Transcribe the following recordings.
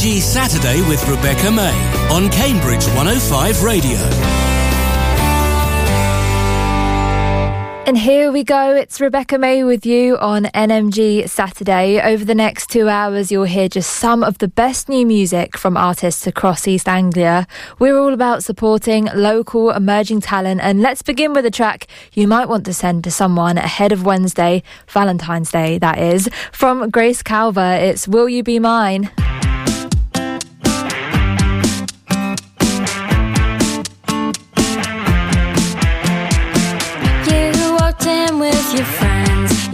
NMG Saturday with Rebecca May on Cambridge 105 Radio. And here we go. It's Rebecca May with you on NMG Saturday. Over the next two hours, you'll hear just some of the best new music from artists across East Anglia. We're all about supporting local emerging talent. And let's begin with a track you might want to send to someone ahead of Wednesday, Valentine's Day, that is. From Grace Calver, it's Will You Be Mine?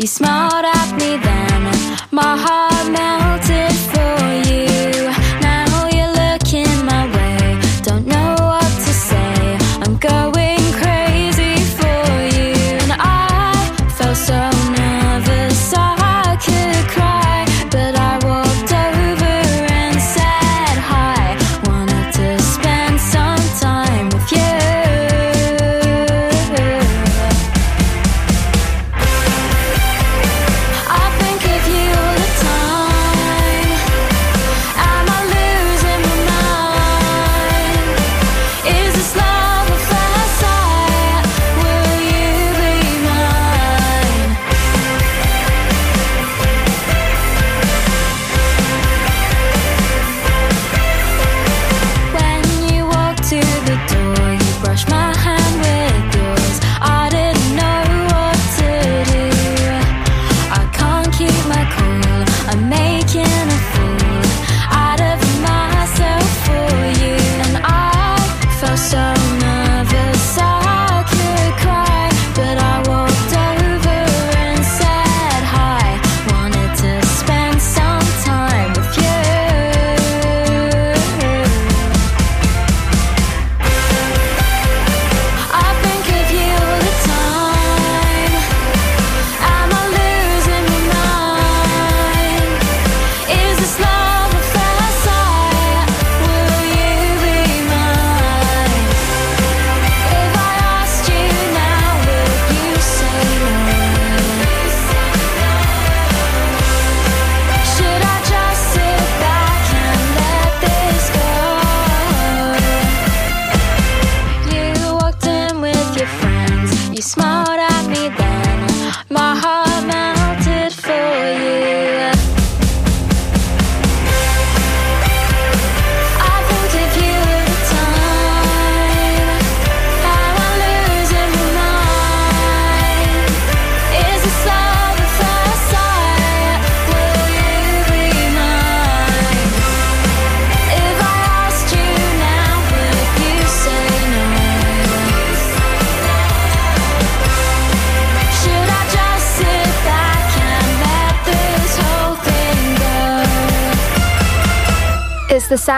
Smiled at me then. My heart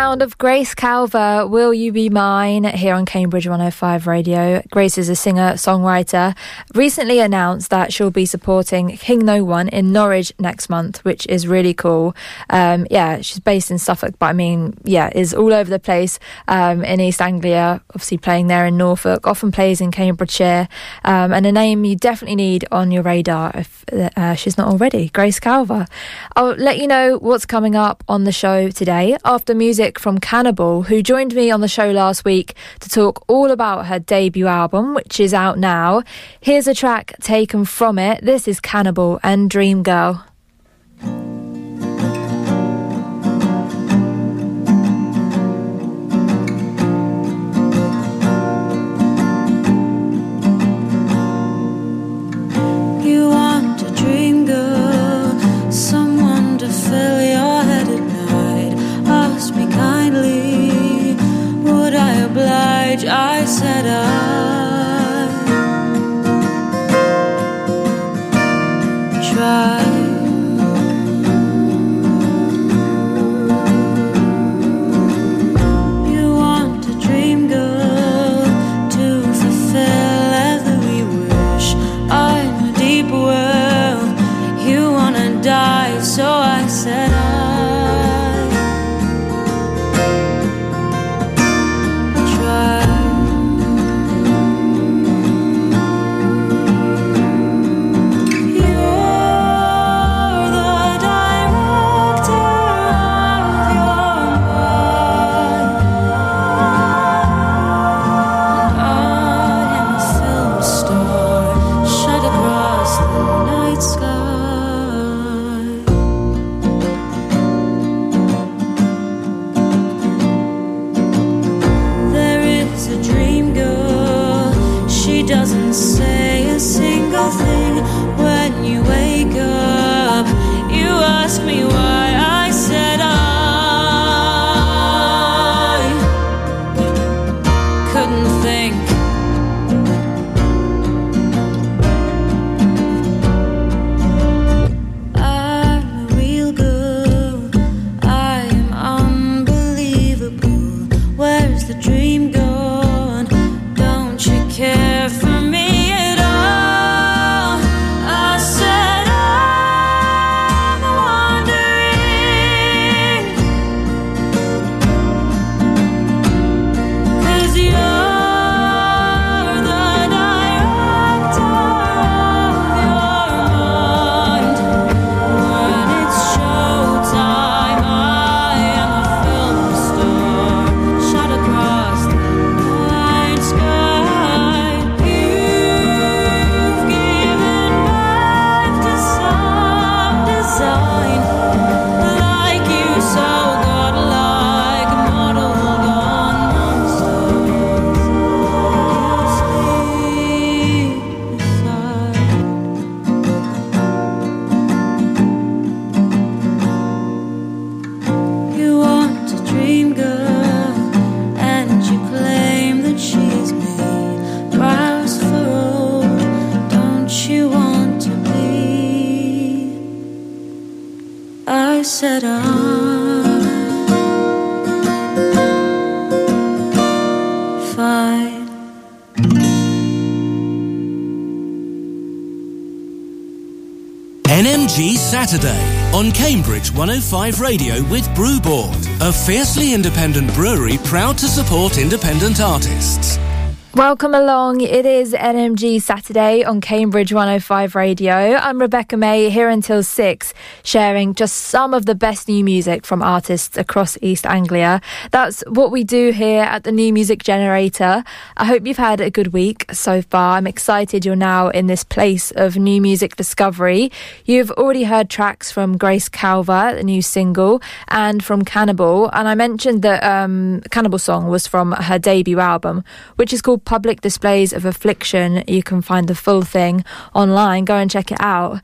sound of Grace Calver, Will You Be Mine, here on Cambridge 105 Radio. Grace is a singer songwriter. Recently announced that she'll be supporting King No One in Norwich next month, which is really cool. Um, yeah, she's based in Suffolk, but I mean, yeah, is all over the place um, in East Anglia, obviously playing there in Norfolk, often plays in Cambridgeshire, um, and a name you definitely need on your radar if uh, she's not already, Grace Calver. I'll let you know what's coming up on the show today after music from Cannibal, who joined me on the show last week to talk all about her debut album, which is out now. Here's a track taken from it. This is Cannibal and Dream Girl. Saturday on Cambridge 105 Radio with Brewboard, a fiercely independent brewery proud to support independent artists. Welcome along. It is NMG Saturday on Cambridge 105 Radio. I'm Rebecca May here until 6, sharing just some of the best new music from artists across East Anglia. That's what we do here at the New Music Generator. I hope you've had a good week so far. I'm excited you're now in this place of new music discovery. You've already heard tracks from Grace Calver, the new single, and from Cannibal. And I mentioned that um, Cannibal song was from her debut album, which is called Public Displays of Affliction. You can find the full thing online. Go and check it out.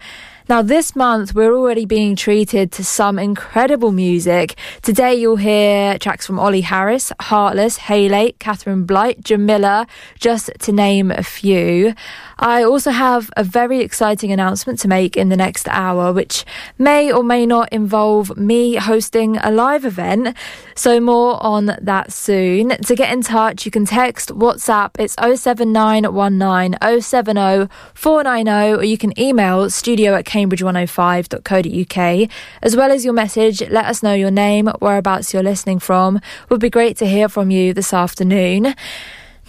Now, this month, we're already being treated to some incredible music. Today, you'll hear tracks from Ollie Harris, Heartless, Haylake, Catherine Blight, Jamila, just to name a few. I also have a very exciting announcement to make in the next hour, which may or may not involve me hosting a live event. So, more on that soon. To get in touch, you can text WhatsApp, it's 07919 070 490, or you can email studio at cambridge105.co.uk. As well as your message, let us know your name, whereabouts you're listening from. Would be great to hear from you this afternoon.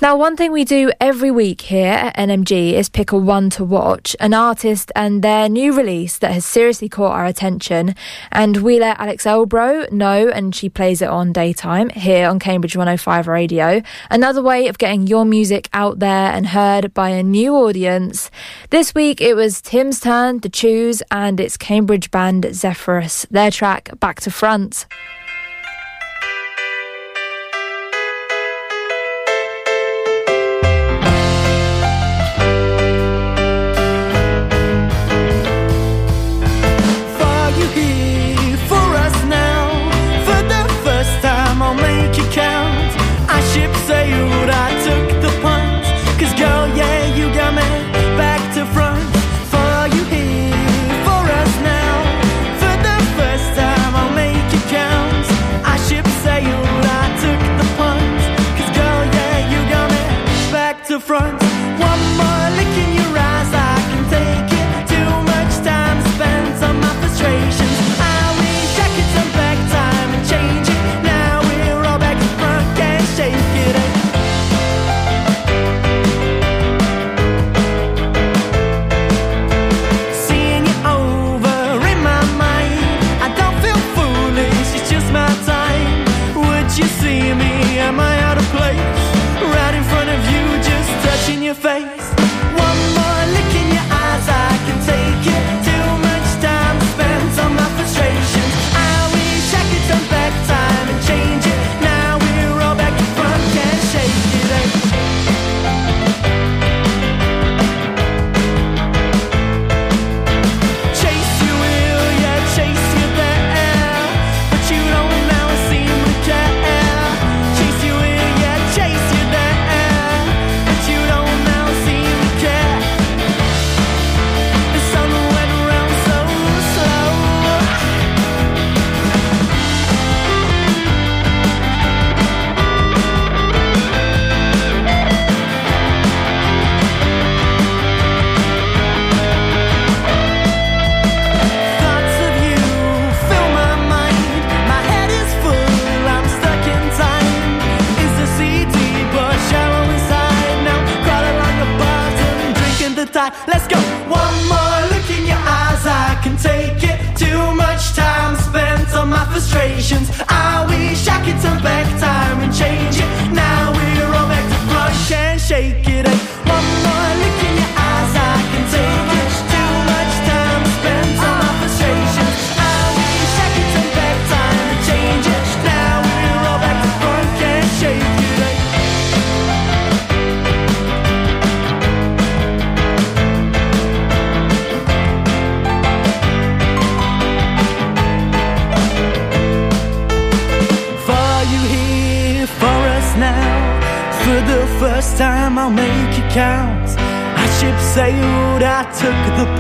Now, one thing we do every week here at NMG is pick a one to watch, an artist and their new release that has seriously caught our attention. And we let Alex Elbro know, and she plays it on daytime here on Cambridge 105 Radio. Another way of getting your music out there and heard by a new audience. This week it was Tim's turn to choose, and it's Cambridge band Zephyrus, their track Back to Front.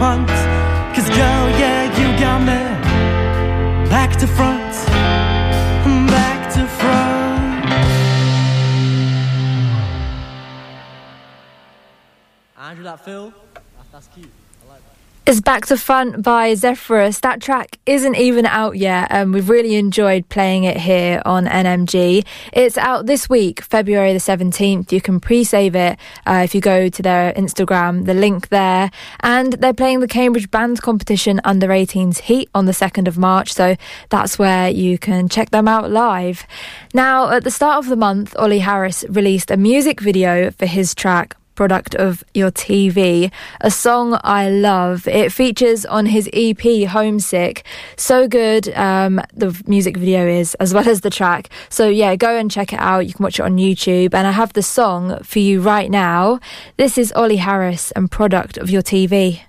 Took Is Back to Front by Zephyrus. That track isn't even out yet, and we've really enjoyed playing it here on NMG. It's out this week, February the 17th. You can pre save it uh, if you go to their Instagram, the link there. And they're playing the Cambridge Band Competition Under 18s Heat on the 2nd of March, so that's where you can check them out live. Now, at the start of the month, Ollie Harris released a music video for his track product of your TV, a song I love. It features on his EP Homesick. So good, um, the music video is, as well as the track. So yeah, go and check it out. You can watch it on YouTube. And I have the song for you right now. This is Ollie Harris and product of your TV.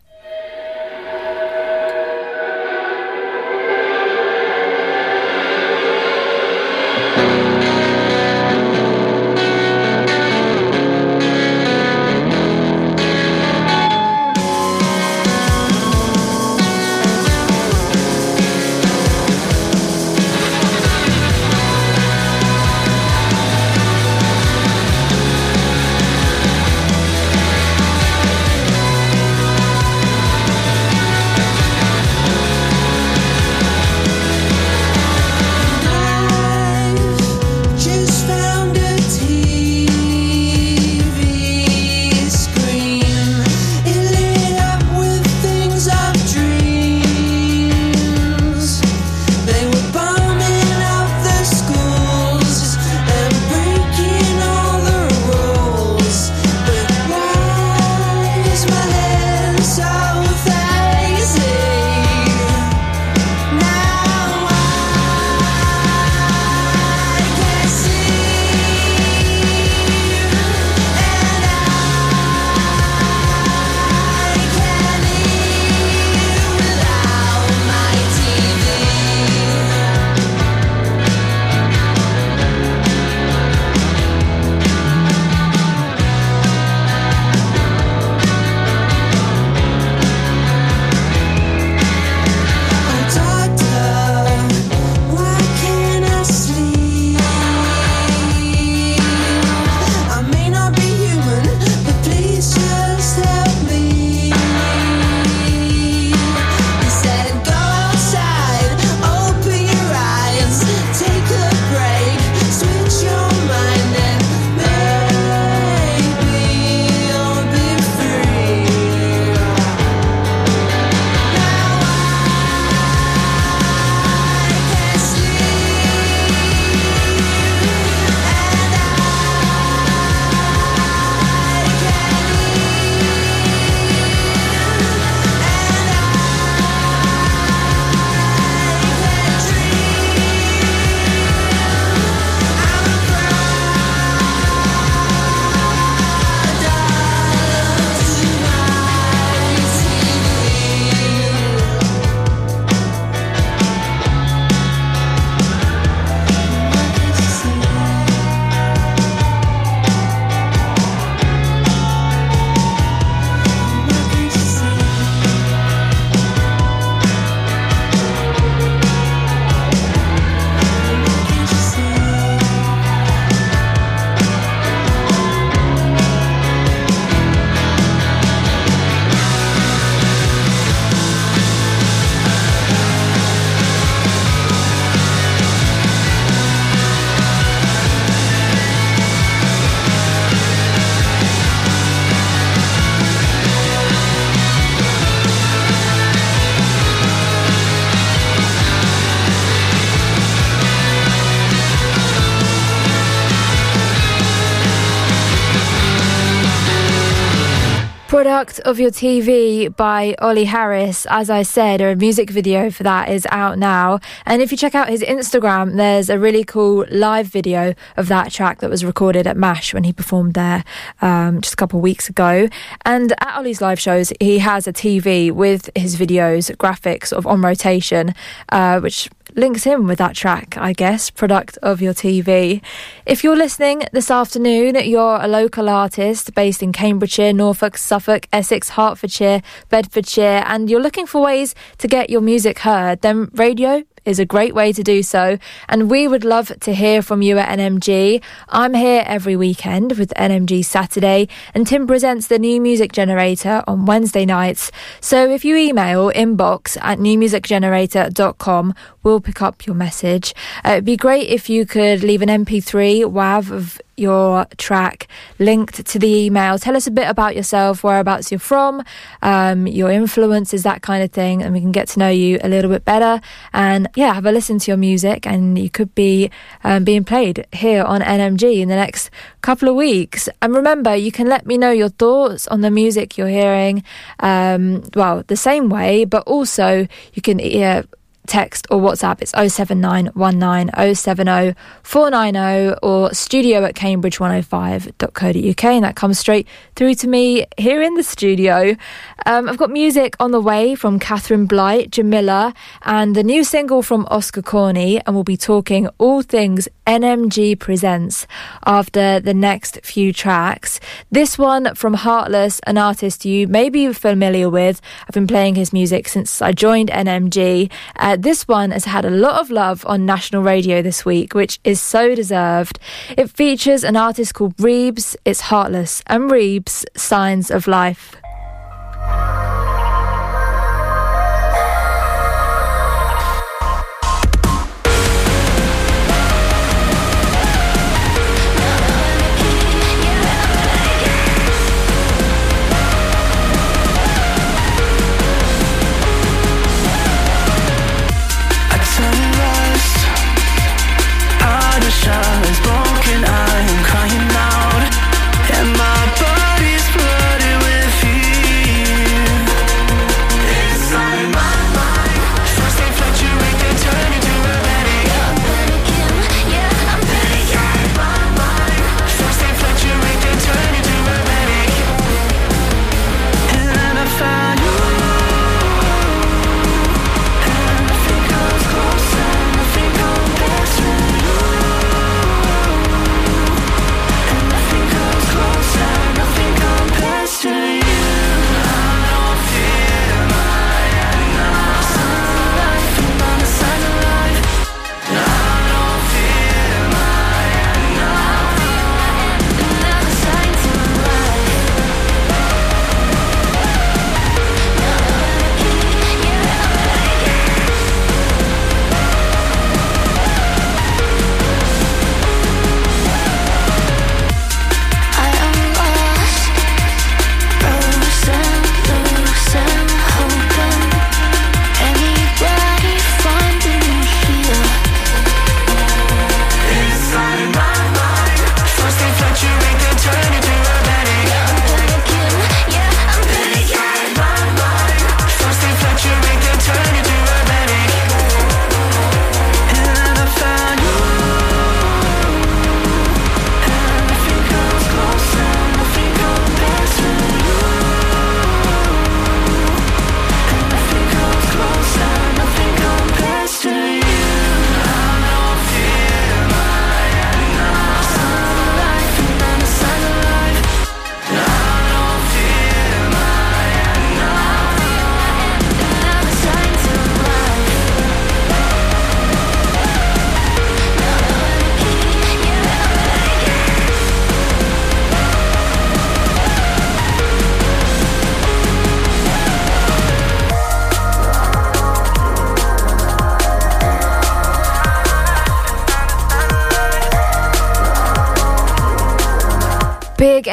out of Your TV by Ollie Harris. As I said, a music video for that is out now. And if you check out his Instagram, there's a really cool live video of that track that was recorded at MASH when he performed there um, just a couple of weeks ago. And at Ollie's live shows, he has a TV with his videos, graphics of on rotation, uh, which links in with that track, I guess, product of your TV. If you're listening this afternoon, you're a local artist based in Cambridgeshire, Norfolk, Suffolk, Hertfordshire, Bedfordshire, and you're looking for ways to get your music heard, then radio is a great way to do so. And we would love to hear from you at NMG. I'm here every weekend with NMG Saturday, and Tim presents the new music generator on Wednesday nights. So if you email inbox at newmusicgenerator.com, we'll pick up your message. Uh, it'd be great if you could leave an MP3 WAV of your track linked to the email. Tell us a bit about yourself, whereabouts you're from, um, your influences, that kind of thing, and we can get to know you a little bit better. And yeah, have a listen to your music, and you could be um, being played here on NMG in the next couple of weeks. And remember, you can let me know your thoughts on the music you're hearing. Um, well, the same way, but also you can yeah, text or WhatsApp. It's 07919 070 490 or studio at cambridge105.co.uk. And that comes straight through to me here in the studio. Um, I've got music on the way from Catherine Blight, Jamila, and the new single from Oscar Corney. And we'll be talking all things NMG Presents after the next few tracks. This one from Heartless, an artist you may be familiar with. I've been playing his music since I joined NMG. Uh, this one has had a lot of love on national radio this week, which is so deserved. It features an artist called Reebs, it's Heartless, and Reebs, Signs of Life.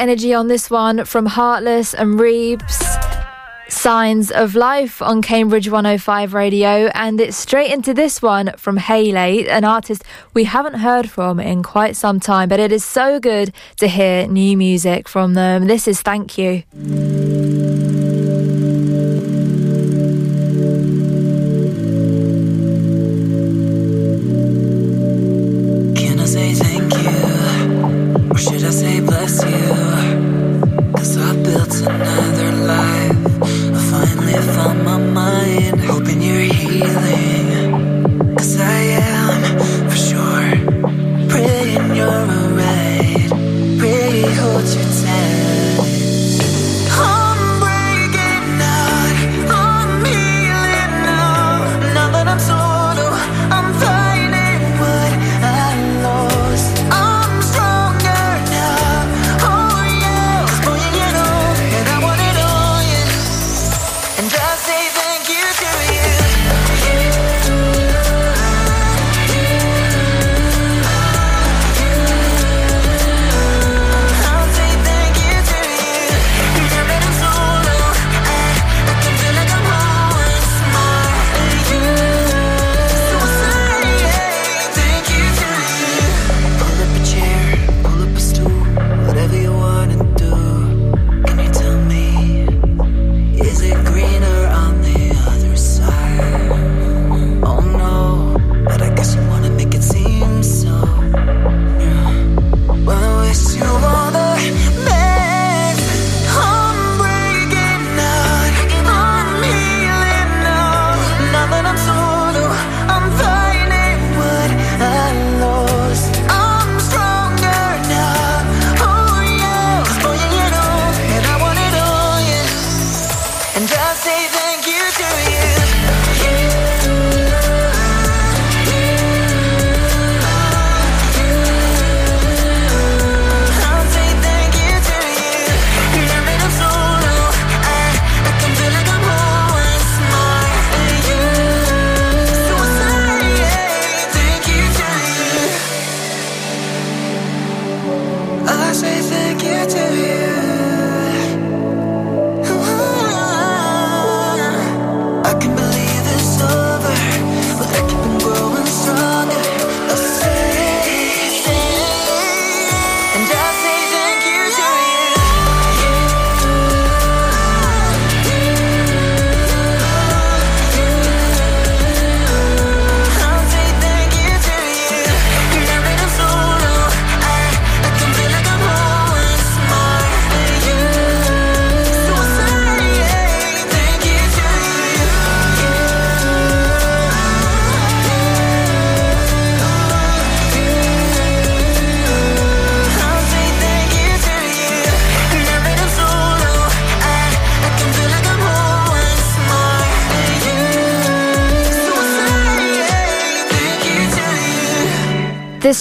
Energy on this one from Heartless and Reebs. Signs of Life on Cambridge 105 Radio, and it's straight into this one from Hayley, an artist we haven't heard from in quite some time, but it is so good to hear new music from them. This is Thank You.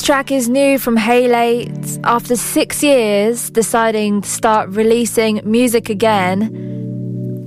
Track is new from Haylate. After six years, deciding to start releasing music again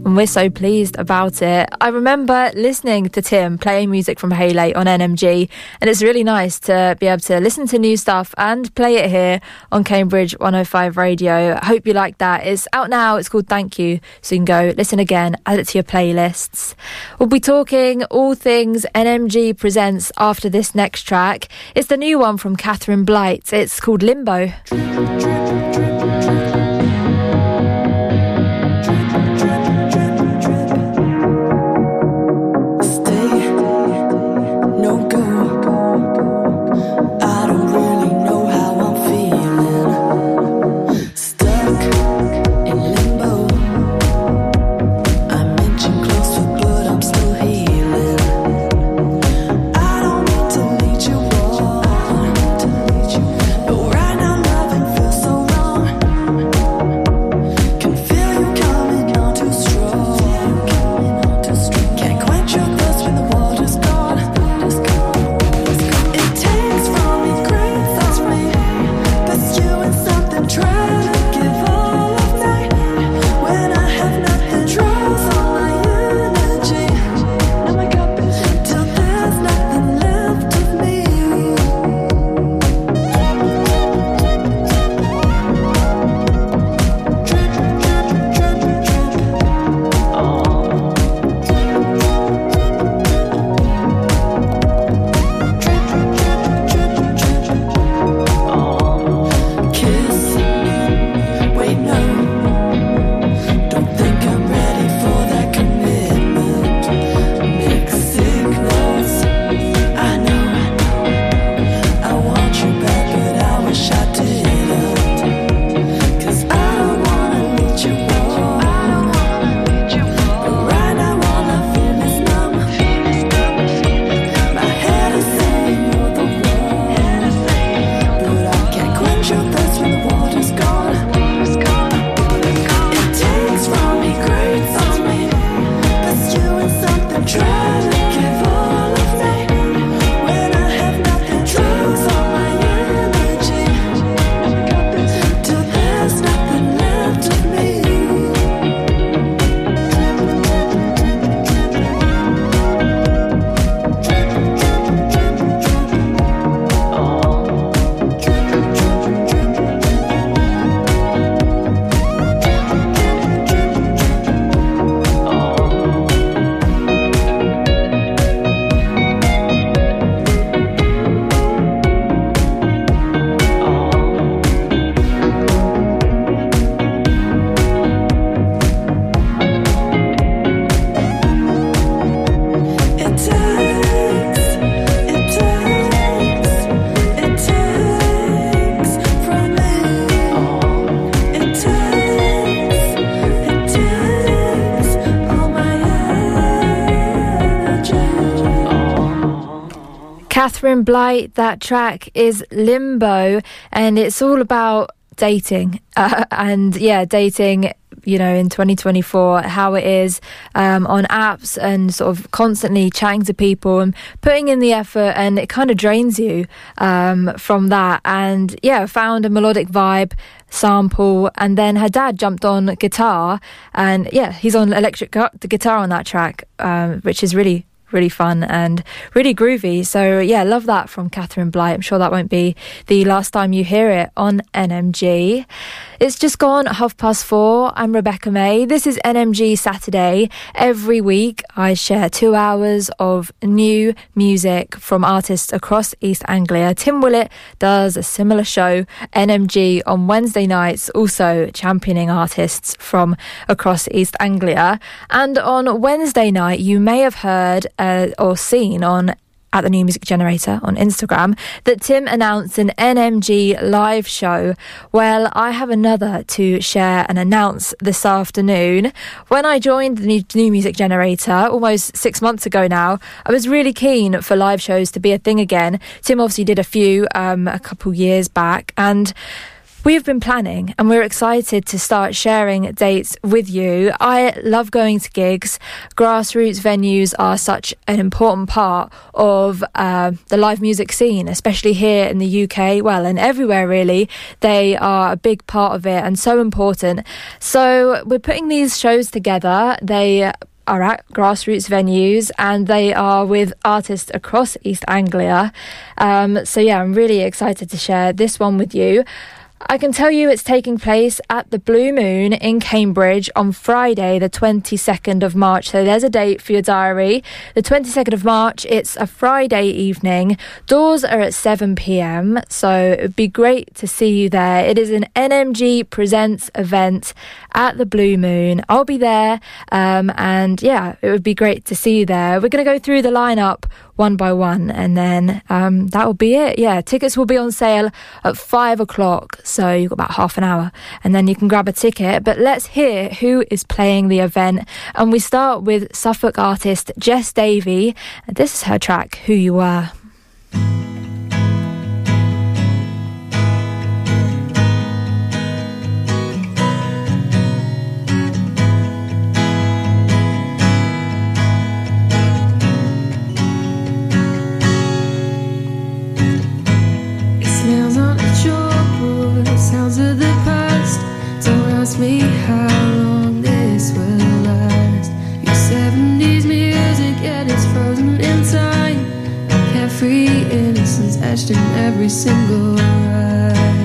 and we're so pleased about it. I remember listening to Tim playing music from Haylate on NMG, and it's really nice to be able to listen to new stuff and play it here on Cambridge 105 Radio. I hope you like that. It's out now. It's called Thank You, so you can go listen again, add it to your playlists. We'll be talking all things NMG presents after this next track. It's the new one from Catherine Blight. It's called Limbo. Blight, that track is Limbo, and it's all about dating. Uh, and yeah, dating you know, in 2024, how it is um, on apps and sort of constantly chatting to people and putting in the effort, and it kind of drains you um, from that. And yeah, found a melodic vibe sample, and then her dad jumped on guitar, and yeah, he's on electric gu- guitar on that track, um, which is really really fun and really groovy. So yeah, love that from Catherine Blight. I'm sure that won't be the last time you hear it on NMG. It's just gone half past four. I'm Rebecca May. This is NMG Saturday. Every week I share two hours of new music from artists across East Anglia. Tim Willett does a similar show, NMG, on Wednesday nights, also championing artists from across East Anglia. And on Wednesday night, you may have heard uh, or seen on at the New Music Generator on Instagram that Tim announced an NMG live show. Well, I have another to share and announce this afternoon. When I joined the New Music Generator almost six months ago now, I was really keen for live shows to be a thing again. Tim obviously did a few um, a couple years back and We've been planning and we're excited to start sharing dates with you. I love going to gigs. Grassroots venues are such an important part of uh, the live music scene, especially here in the UK, well, and everywhere really. They are a big part of it and so important. So we're putting these shows together. They are at grassroots venues and they are with artists across East Anglia. Um, so, yeah, I'm really excited to share this one with you. I can tell you it's taking place at the Blue Moon in Cambridge on Friday, the 22nd of March. So there's a date for your diary. The 22nd of March, it's a Friday evening. Doors are at 7 pm. So it'd be great to see you there. It is an NMG Presents event at the Blue Moon. I'll be there. Um, and yeah, it would be great to see you there. We're going to go through the lineup one by one, and then um, that will be it. Yeah, tickets will be on sale at five o'clock, so you've got about half an hour, and then you can grab a ticket. But let's hear who is playing the event, and we start with Suffolk artist Jess Davey. This is her track, "Who You Were." In every single rhyme.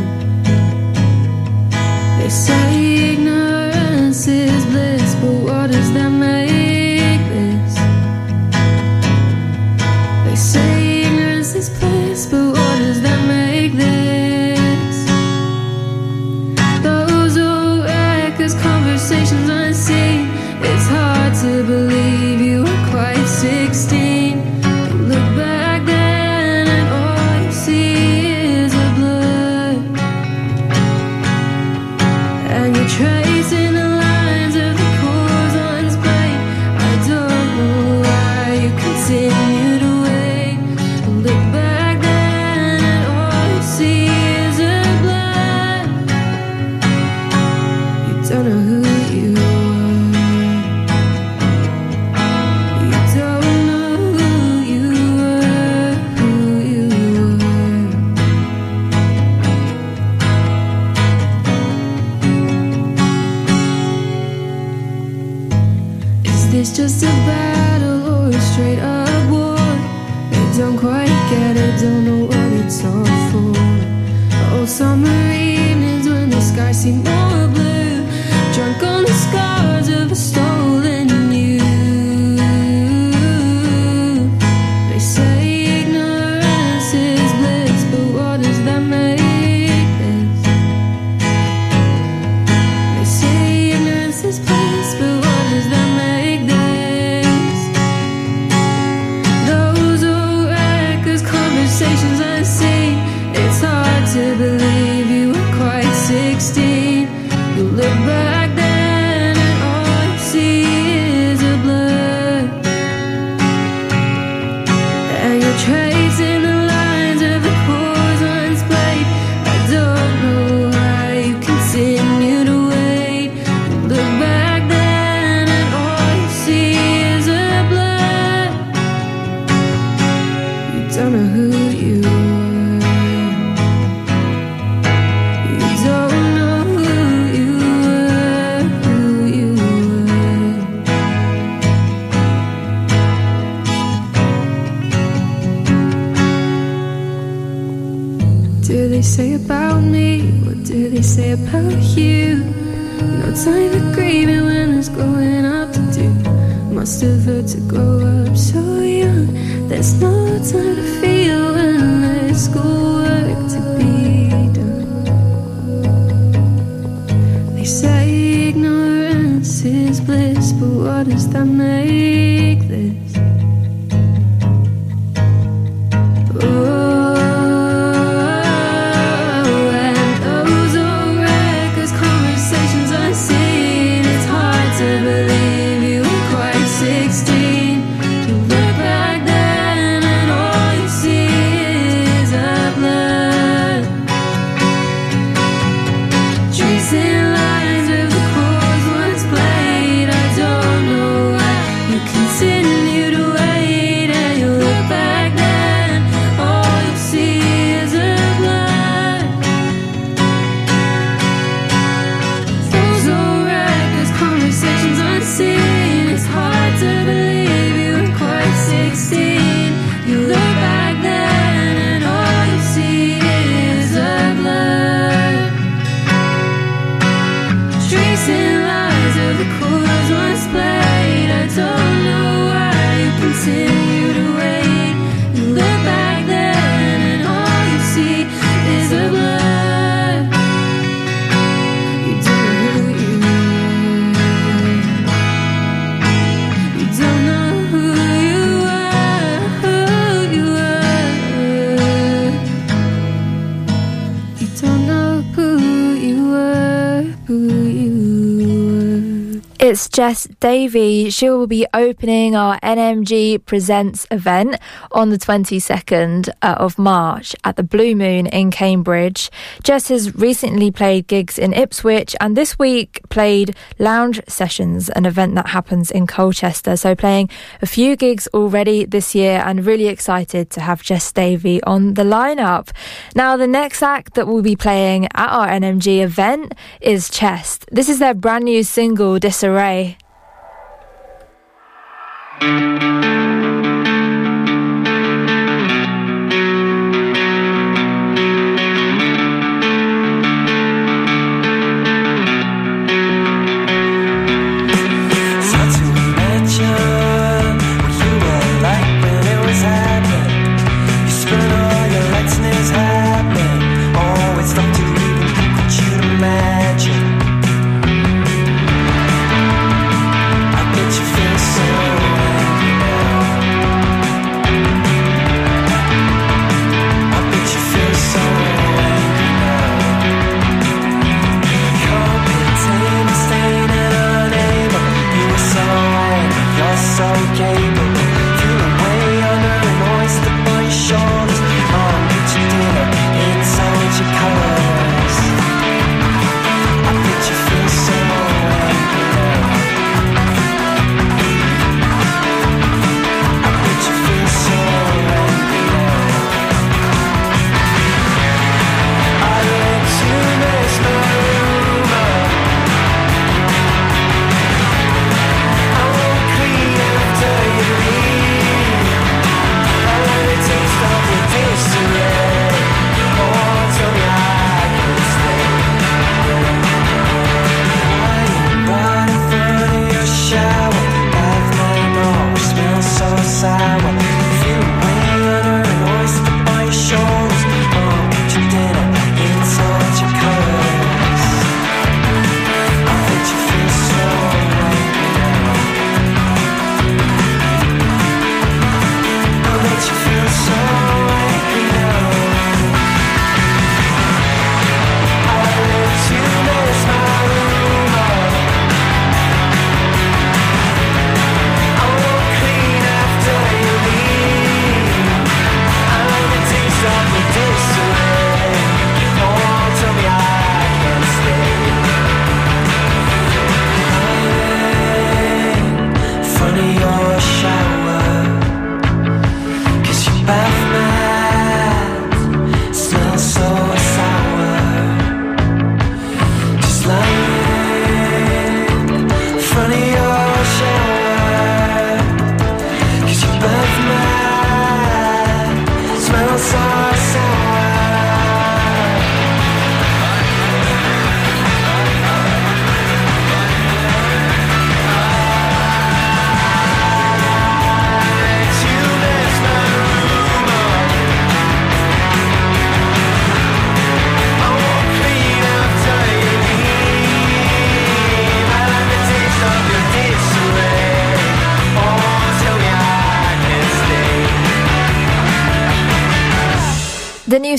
It's Jess Davey. She will be opening our NMG Presents event on the 22nd uh, of March at the Blue Moon in Cambridge. Jess has recently played gigs in Ipswich and this week played Lounge Sessions, an event that happens in Colchester. So playing a few gigs already this year and really excited to have Jess Davey on the lineup. Now, the next act that we'll be playing at our NMG event is Chest. This is their brand new single, Disarray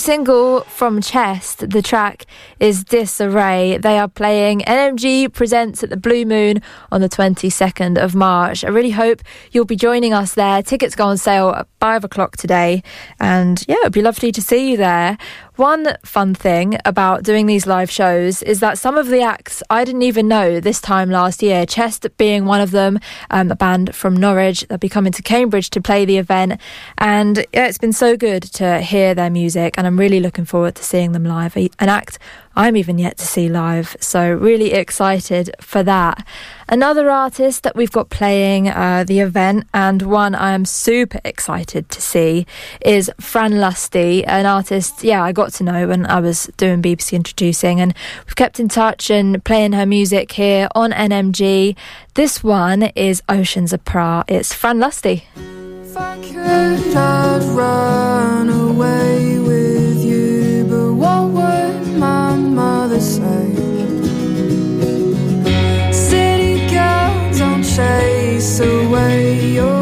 single from Chest, the track is Disarray. They are playing NMG Presents at the Blue Moon on the 22nd of March. I really hope you'll be joining us there. Tickets go on sale 5 o'clock today. And yeah, it'd be lovely to see you there. One fun thing about doing these live shows is that some of the acts I didn't even know this time last year, Chest being one of them, um, a band from Norwich. They'll be coming to Cambridge to play the event. And yeah, it's been so good to hear their music, and I'm really looking forward to seeing them live. An act I'm even yet to see live. So, really excited for that. Another artist that we've got playing uh, the event, and one I am super excited to see, is Fran Lusty, an artist, yeah, I got to know when I was doing BBC Introducing, and we've kept in touch and playing her music here on NMG. This one is Oceans Apart. It's Fran Lusty. If I could, I'd run away chase away your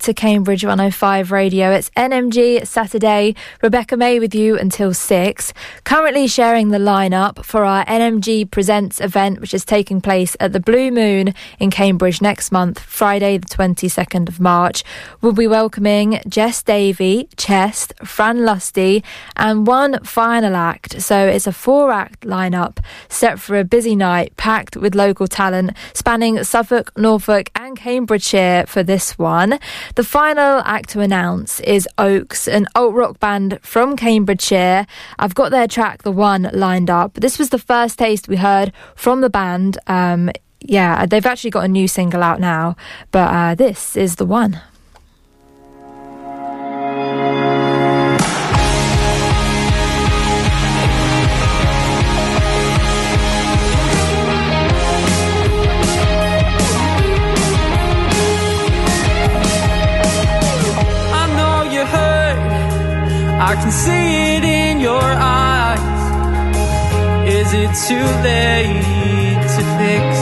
to Cambridge 105 Radio. It's NMG Saturday. Rebecca May with you until 6. Currently sharing the lineup for our NMG Presents event, which is taking place at the Blue Moon in Cambridge next month, Friday, the 22nd of March. We'll be welcoming Jess Davey, Chest, Fran Lusty, and one final act. So it's a four act lineup set for a busy night packed with local talent spanning Suffolk, Norfolk, and Cambridgeshire for this one. The final act to announce is Oaks, an alt rock band from Cambridgeshire. I've got their track, The One, lined up. This was the first taste we heard from the band. Um, yeah, they've actually got a new single out now, but uh, this is The One. I can see too late to fix?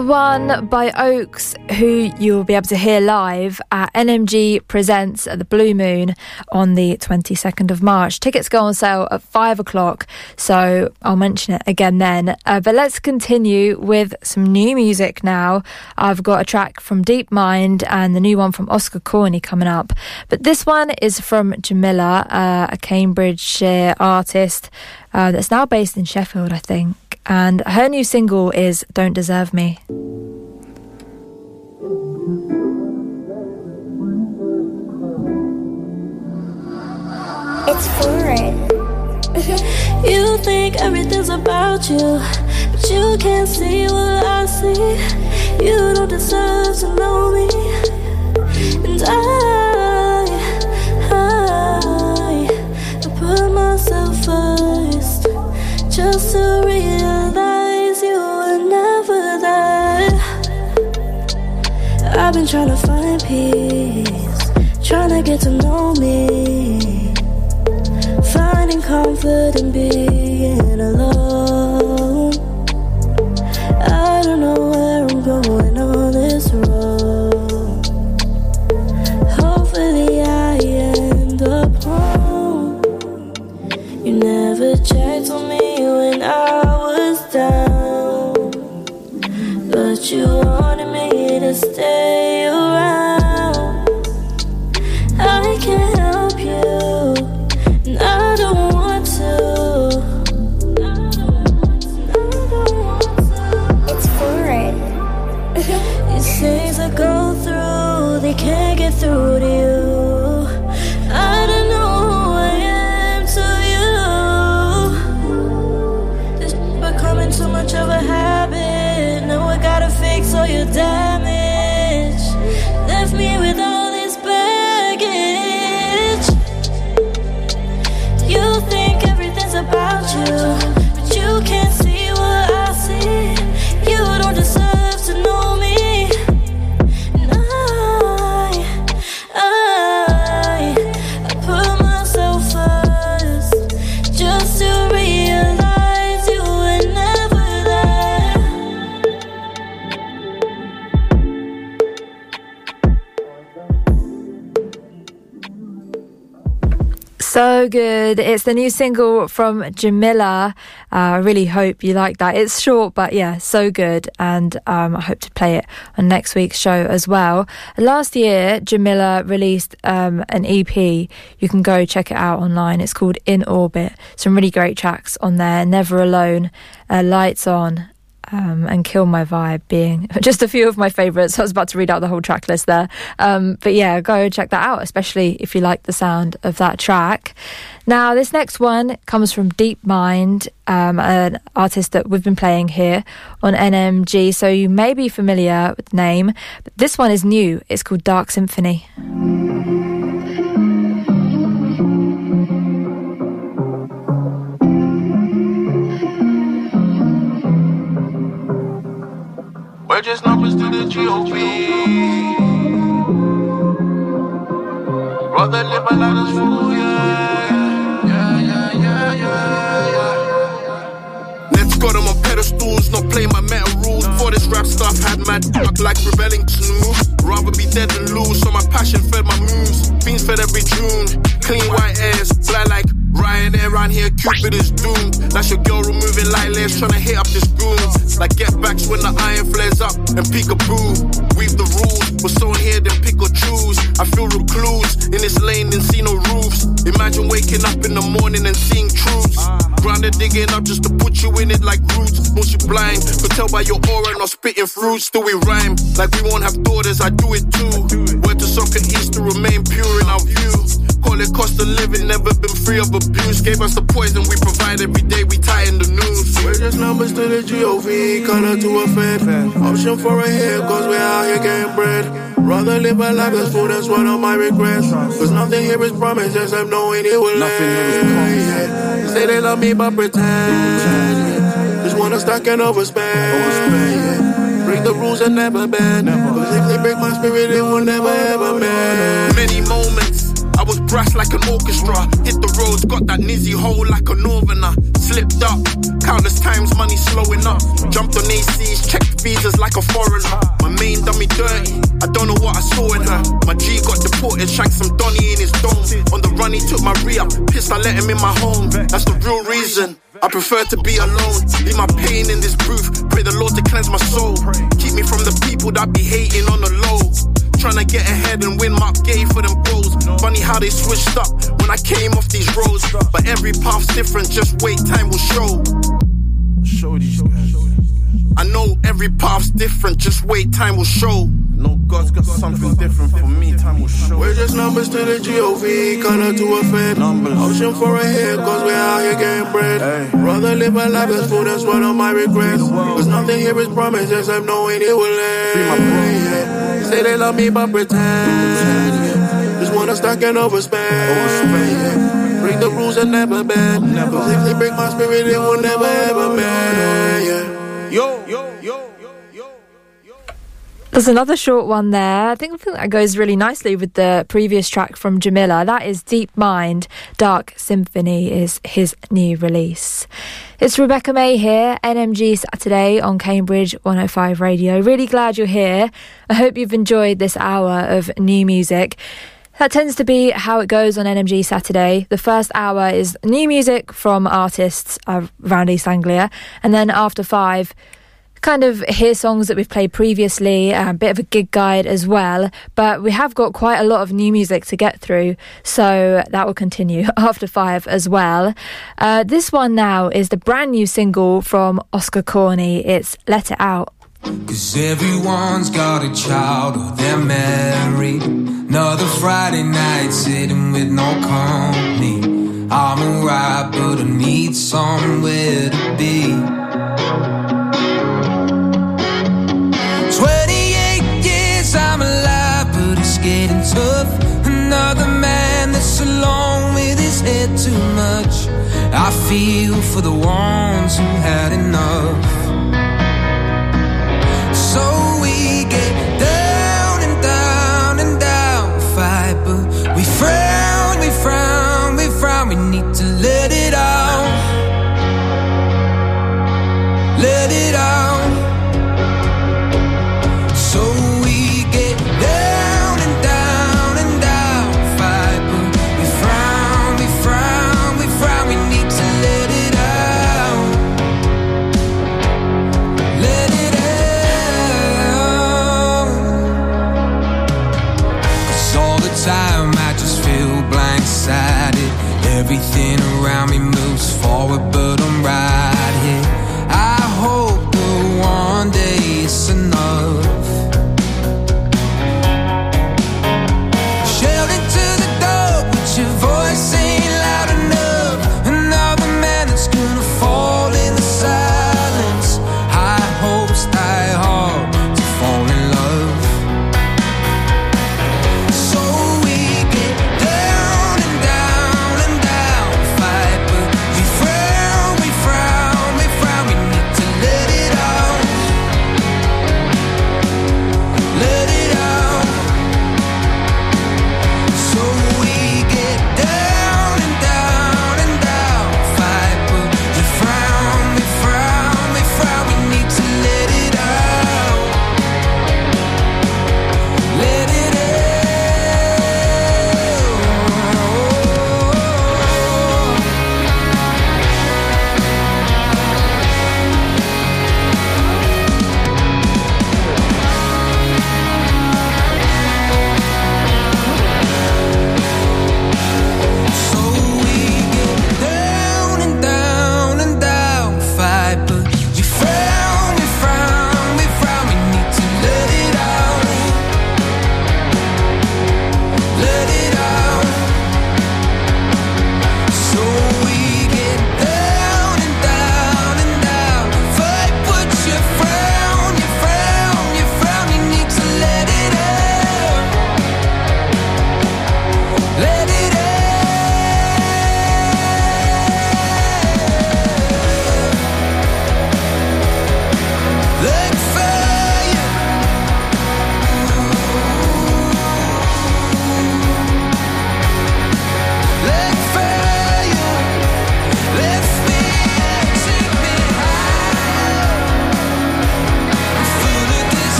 One by Oaks, who you'll be able to hear live at NMG Presents at the Blue Moon on the 22nd of March. Tickets go on sale at 5 o'clock, so I'll mention it again then. Uh, but let's continue with some new music now. I've got a track from Deep Mind and the new one from Oscar Corney coming up. But this one is from Jamila, uh, a Cambridgeshire artist uh, that's now based in Sheffield, I think. And her new single is Don't Deserve Me. It's foreign. You think everything's about you, but you can't see what I see. You don't deserve to know me, and I, I, I put myself first just to realize you were never there. I've been trying to find peace, trying to get to know me. Finding comfort in being alone. you So good. It's the new single from Jamila. Uh, I really hope you like that. It's short, but yeah, so good. And um, I hope to play it on next week's show as well. Last year, Jamila released um, an EP. You can go check it out online. It's called In Orbit. Some really great tracks on there. Never Alone, uh, Lights On, um, and Kill My Vibe being just a few of my favourites. I was about to read out the whole track list there. Um, but yeah, go check that out, especially if you like the sound of that track. Now, this next one comes from Deep Mind, um, an artist that we've been playing here on NMG, so you may be familiar with the name. But this one is new. It's called Dark Symphony. We're just numbers to the GOP. Rather live a life that's full, yeah. Pedestals, not play my metal rules. For this rap stuff, had mad like rebelling move. Rather be dead than lose, so my passion fed my moves. Fiends fed every tune. Clean white airs, fly like Ryanair around here, Cupid is doomed. That's your girl removing light layers, trying to hit up this goon. Like get backs when the iron flares up and peekaboo. Weave the rules, we're so here, then pick or choose. I feel recluse in this lane and see no roofs. Imagine waking up in the morning digging up just to put you in it like roots. Once you blind, could tell by your aura, not spitting fruit. Still we rhyme like we won't have daughters. I do it too. Word to soccer east to remain pure in our view. Call it cost of living, never been free of abuse. Gave us the poison we provide every day, we tighten the news. We're just numbers to the GOV, color to a fed. Option for a hit, cause we're out here getting bread. Rather live a life that's full, that's one of my regrets. Cause nothing here is promised, just I'm knowing it will end. Say they love me, but pretend. yeah. Just wanna stack and overspend. yeah. Break the rules and never bend. Cause if they break my spirit, it will never ever mend. Many moments. I was brass like an orchestra. Hit the roads, got that nizzy hole like a northerner. Slipped up, countless times money slowing up. Jumped on ACs, checked visas like a foreigner. My main done me dirty, I don't know what I saw in her. My G got deported, shanked some Donny in his dome. On the run, he took my re up. Pissed, I let him in my home. That's the real reason. I prefer to be alone. Leave my pain in this booth. Pray the Lord to cleanse my soul. Keep me from the people that be hating on the low. Tryna get ahead and win my game for them goals. Funny how they switched up when I came off these roads. But every path's different, just wait, time will show. Show these guys. I know every path's different, just wait, time will show. No God's got something different for me, time will show. We're just numbers to the GOV, to a fed. Numbers. Option for a hit, cause we're out here getting bread. Rather live a life that's full, that's one of my regrets. Cause nothing here is promised, just I'm knowing it will end. Yeah. Say they love me, but pretend. Just wanna stack and overspend. Break the rules and never bend. If they break my spirit, it will never ever mend. Yo, yo, yo. There's another short one there. I think, I think that goes really nicely with the previous track from Jamila. That is Deep Mind. Dark Symphony is his new release. It's Rebecca May here, NMG Saturday on Cambridge 105 Radio. Really glad you're here. I hope you've enjoyed this hour of new music. That tends to be how it goes on NMG Saturday. The first hour is new music from artists around East Anglia, and then after five, kind of hear songs that we've played previously, a bit of a gig guide as well. But we have got quite a lot of new music to get through, so that will continue after five as well. Uh, this one now is the brand new single from Oscar Corney. It's Let It Out. Cause everyone's got a child or they're married. Another Friday night sitting with no company. I'm alright, but I need somewhere to be. I feel for the ones who had enough. time, I just feel blindsided. Everything around me moves forward, but I'm right.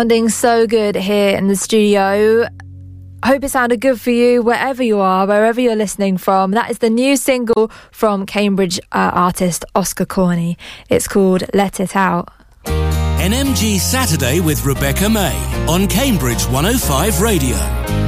Sounding so good here in the studio. Hope it sounded good for you wherever you are, wherever you're listening from. That is the new single from Cambridge uh, artist Oscar Corney. It's called Let It Out. NMG Saturday with Rebecca May on Cambridge 105 Radio.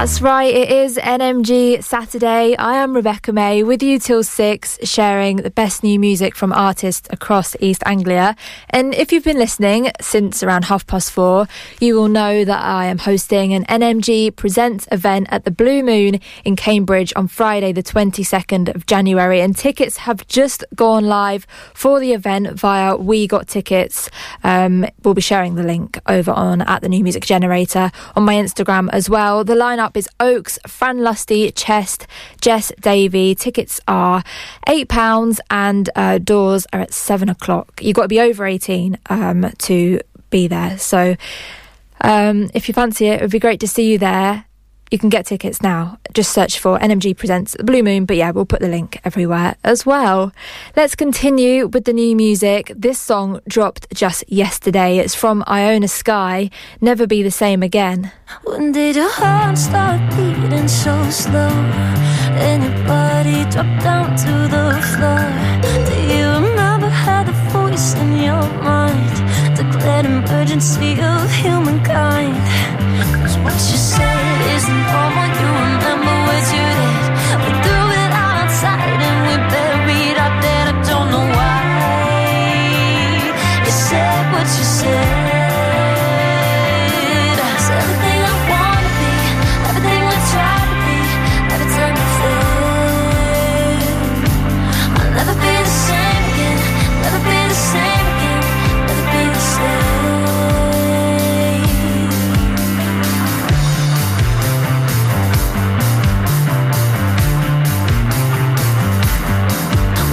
That's right, it is NMG Saturday. I am Rebecca May with you till six, sharing the best new music from artists across East Anglia. And if you've been listening since around half past four, you will know that I am hosting an NMG Presents event at the Blue Moon in Cambridge on Friday, the 22nd of January. And tickets have just gone live for the event via We Got Tickets. Um, we'll be sharing the link over on at the New Music Generator on my Instagram as well. The lineup is Oaks, Fran Lusty, Chest, Jess Davey. Tickets are £8 and uh, doors are at 7 o'clock. You've got to be over 18 um, to be there. So um, if you fancy it, it would be great to see you there. You can get tickets now. Just search for NMG Presents the Blue Moon. But yeah, we'll put the link everywhere as well. Let's continue with the new music. This song dropped just yesterday. It's from Iona Sky, Never Be the Same Again. When did your heart start beating so slow? And your dropped down to the floor. Do you remember how the voice in your mind declared emergency of humankind? Cause what you said isn't normal. You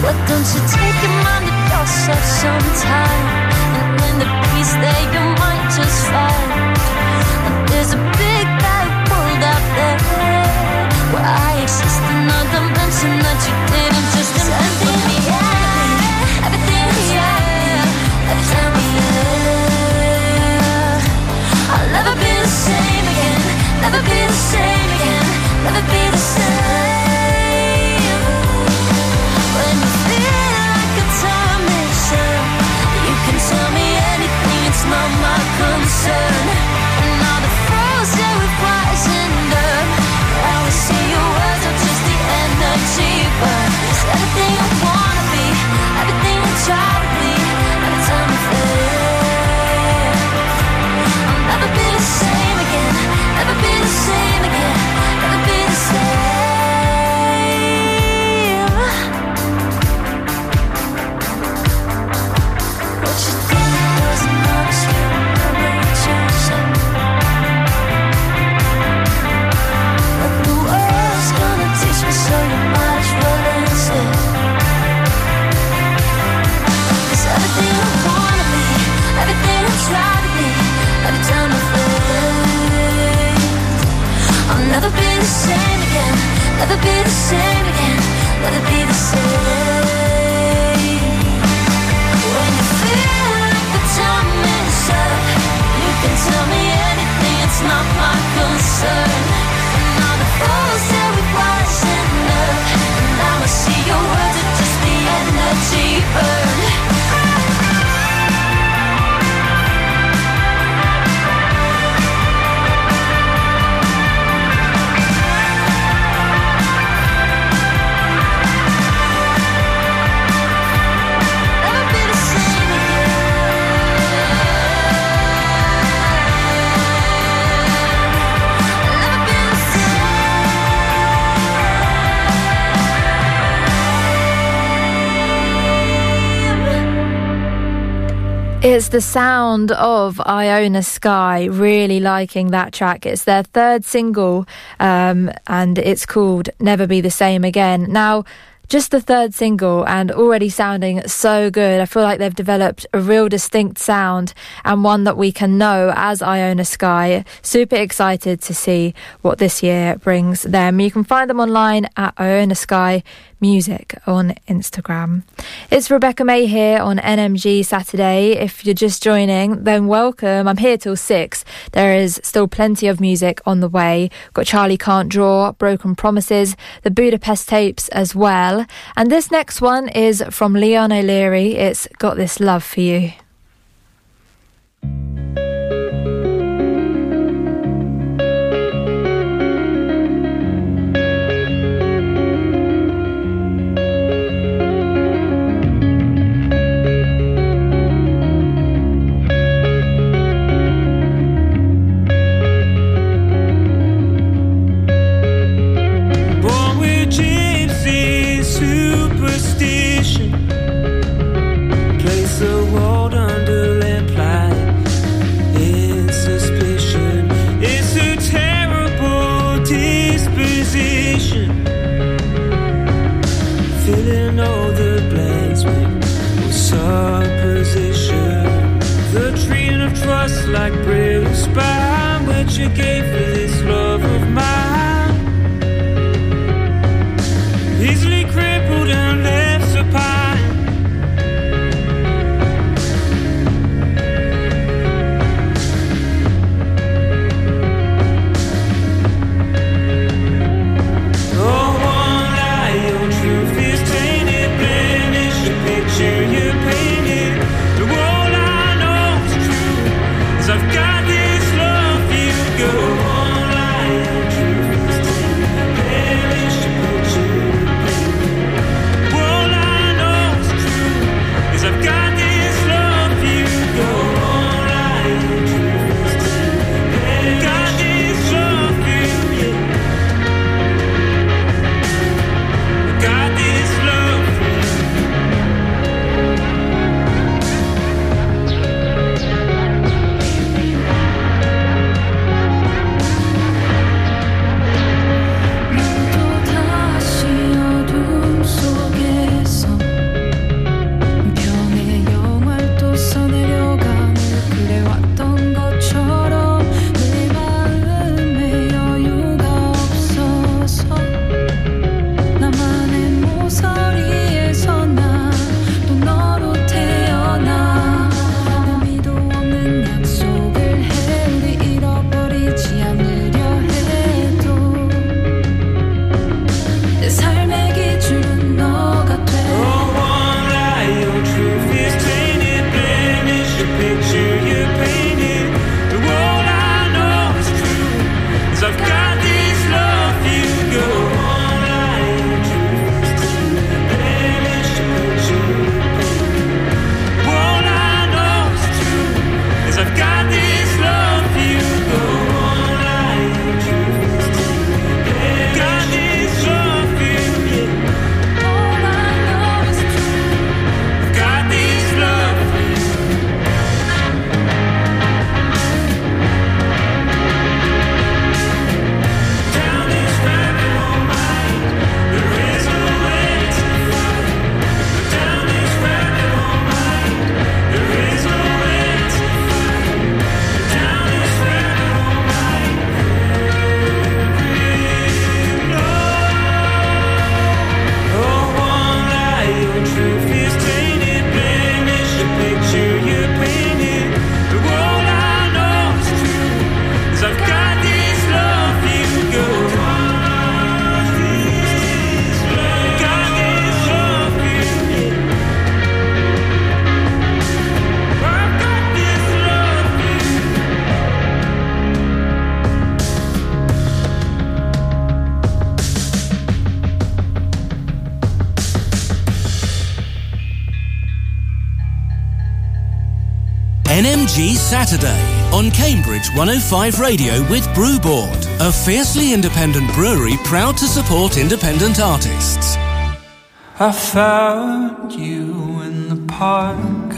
Why don't you take your mind to yourself sometime? And when the peace there, you might just find And there's a big bad world out there where I exist in a dimension that you didn't just invent me. Yeah, everything, yeah, every time I'll never be the same again. Never be the same again. Never be Never be the same again. Never be the same. When you feel like the time is up You can tell me anything, it's not my concern. And all the fools we enough And now I see your words are just the energy burn It's the sound of Iona Sky. Really liking that track. It's their third single, um, and it's called Never Be the Same Again. Now, just the third single and already sounding so good. I feel like they've developed a real distinct sound and one that we can know as Iona Sky. Super excited to see what this year brings them. You can find them online at Iona Sky Music on Instagram. It's Rebecca May here on NMG Saturday. If you're just joining, then welcome. I'm here till six. There is still plenty of music on the way. Got Charlie Can't Draw, Broken Promises, the Budapest tapes as well. And this next one is from Leon O'Leary. It's Got This Love for You. Saturday 105 Radio with Brewboard, a fiercely independent brewery proud to support independent artists. I found you in the park.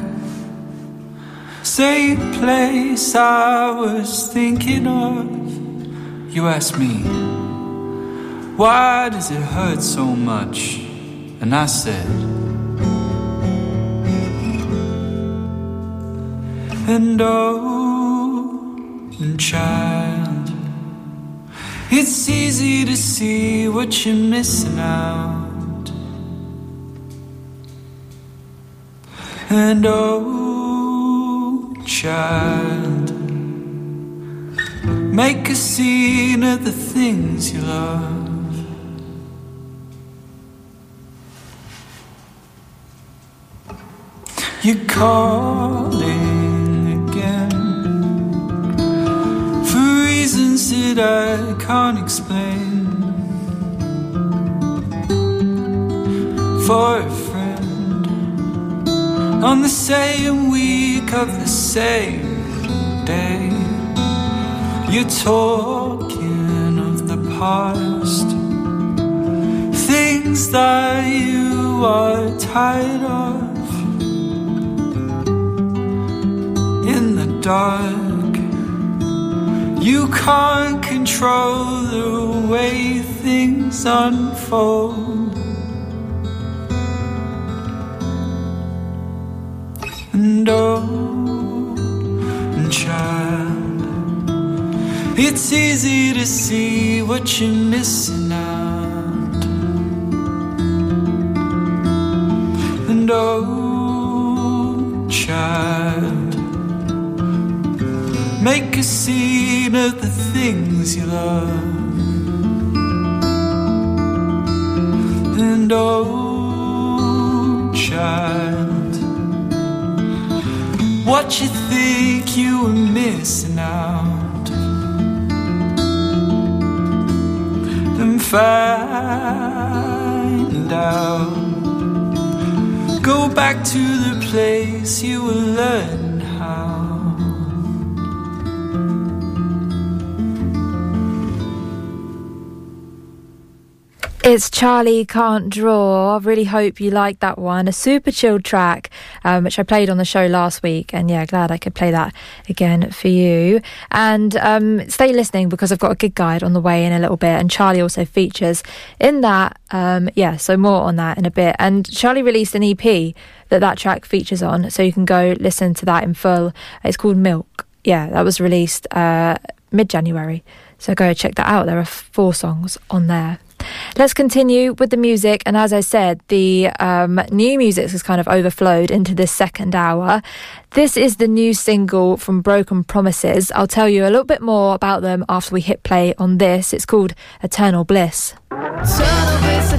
Same place I was thinking of. You asked me, why does it hurt so much? And I said, and oh, to see what you're missing out. And oh, child, make a scene of the things you love. You're calling again for reasons that I can't on the same week of the same day, you're talking of the past, things that you are tired of. in the dark. You can't control the way things unfold. What you're missing It's Charlie Can't Draw. I really hope you like that one. A super chilled track, um, which I played on the show last week. And yeah, glad I could play that again for you. And um, stay listening because I've got a gig guide on the way in a little bit. And Charlie also features in that. Um, yeah, so more on that in a bit. And Charlie released an EP that that track features on. So you can go listen to that in full. It's called Milk. Yeah, that was released uh, mid January. So go check that out. There are four songs on there. Let's continue with the music. And as I said, the um, new music has kind of overflowed into this second hour. This is the new single from Broken Promises. I'll tell you a little bit more about them after we hit play on this. It's called Eternal Bliss. Eternal bliss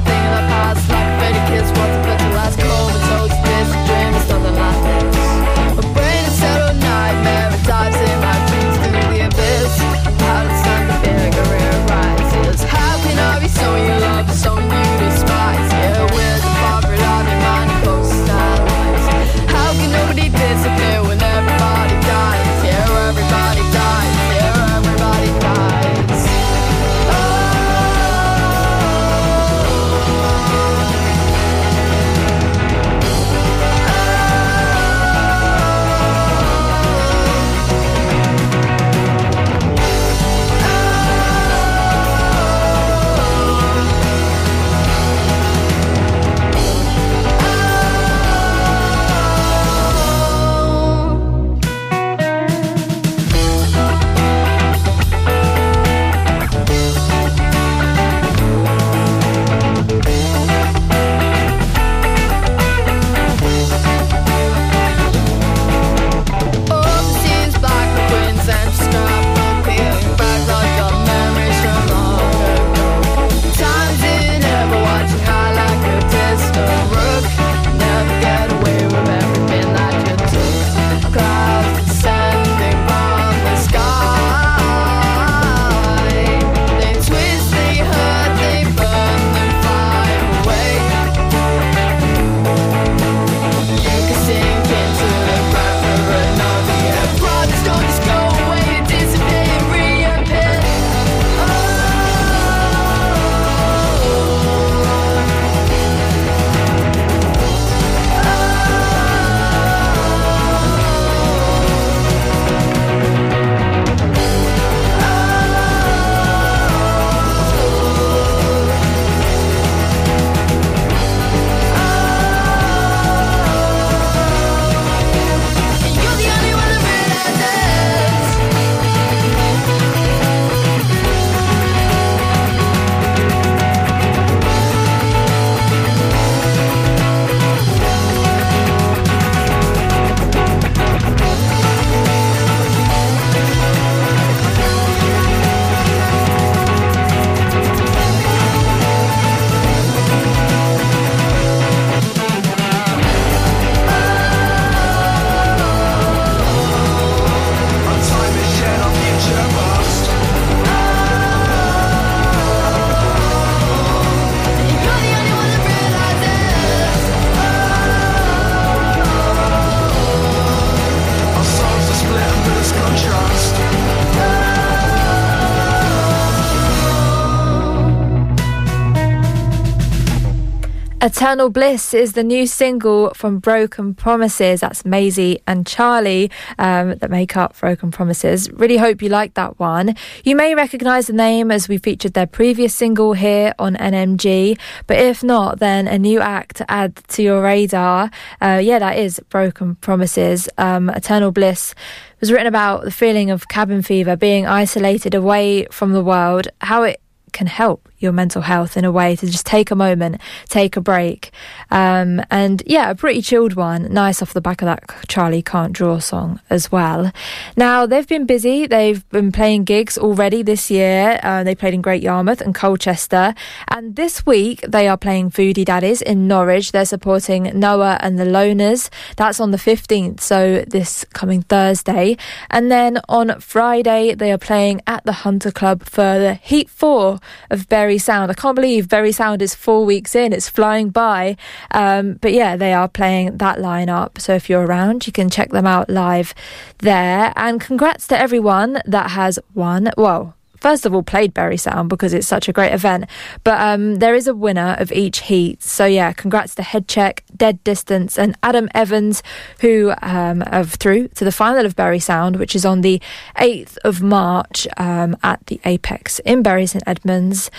Eternal Bliss is the new single from Broken Promises. That's Maisie and Charlie um, that make up Broken Promises. Really hope you like that one. You may recognise the name as we featured their previous single here on NMG, but if not, then a new act to add to your radar. Uh, yeah, that is Broken Promises. Um, Eternal Bliss was written about the feeling of cabin fever, being isolated away from the world, how it can help your mental health in a way to just take a moment, take a break. Um, and yeah, a pretty chilled one. Nice off the back of that Charlie Can't Draw song as well. Now, they've been busy. They've been playing gigs already this year. Uh, they played in Great Yarmouth and Colchester. And this week, they are playing Voodoo Daddies in Norwich. They're supporting Noah and the Loners. That's on the 15th, so this coming Thursday. And then on Friday, they are playing at the Hunter Club for the Heat 4 of Bury Bury Sound. I can't believe Bury Sound is four weeks in. It's flying by. Um, but yeah, they are playing that lineup. So if you're around, you can check them out live there. And congrats to everyone that has won. Well, first of all played Bury Sound because it's such a great event. But um, there is a winner of each heat. So yeah, congrats to Headcheck, Dead Distance, and Adam Evans, who um, have through to the final of Bury Sound, which is on the 8th of March um, at the Apex in Bury St Edmunds.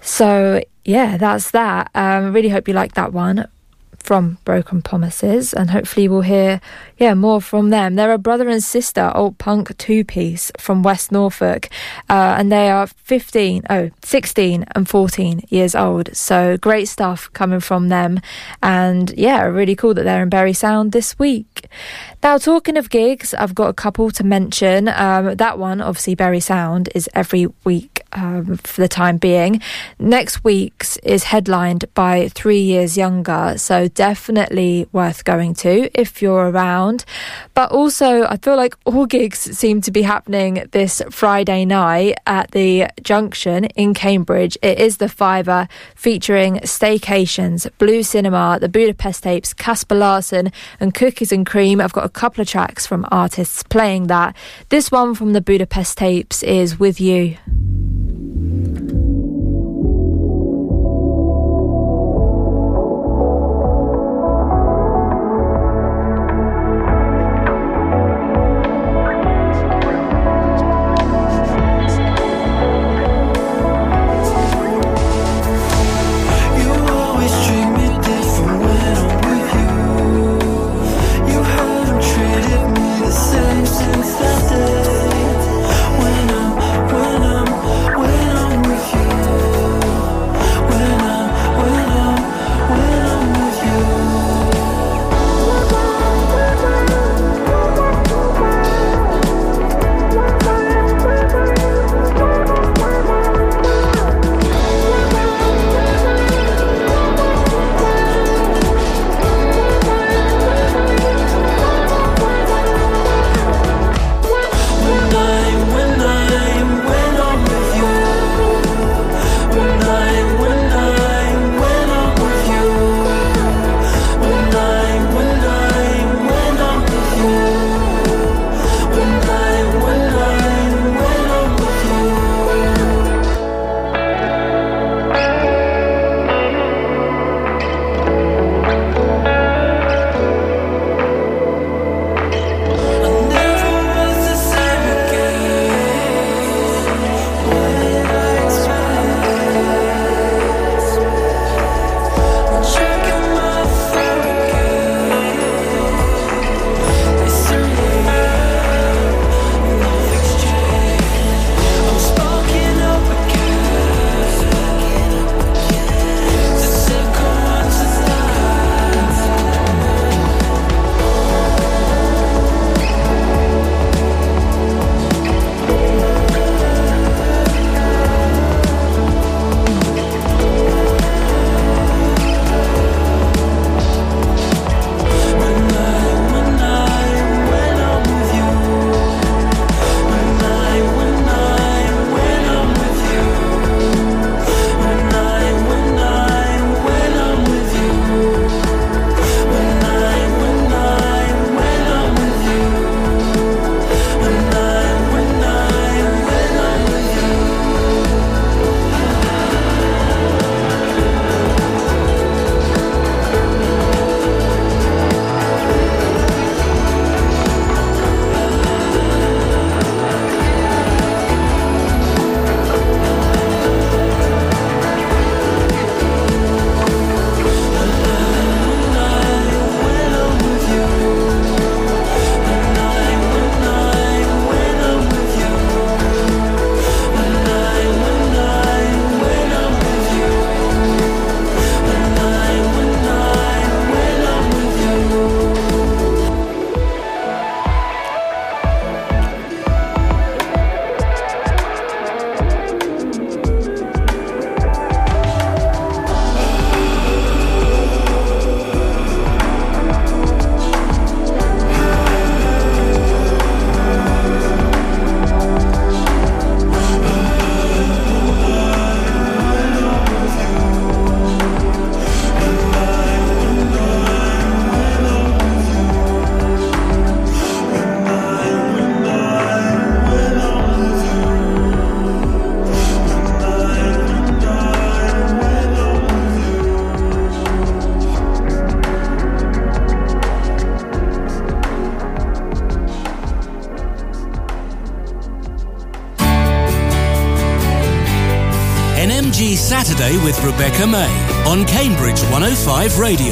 So yeah, that's that. Um, really hope you like that one from Broken Promises, and hopefully we'll hear yeah more from them. They're a brother and sister alt punk two piece from West Norfolk, uh, and they are 15, oh, 16 and 14 years old. So great stuff coming from them, and yeah, really cool that they're in Bury Sound this week. Now, talking of gigs, I've got a couple to mention. Um, that one, obviously, Bury Sound, is every week um, for the time being. Next week's is headlined by Three Years Younger, so definitely worth going to if you're around. But also, I feel like all gigs seem to be happening this Friday night at the Junction in Cambridge. It is the Fiver featuring Staycations, Blue Cinema, the Budapest Tapes, Casper Larson, and Cookies and Cream. I've got a couple of tracks from artists playing that. This one from the Budapest Tapes is With You. With Rebecca May on Cambridge 105 Radio.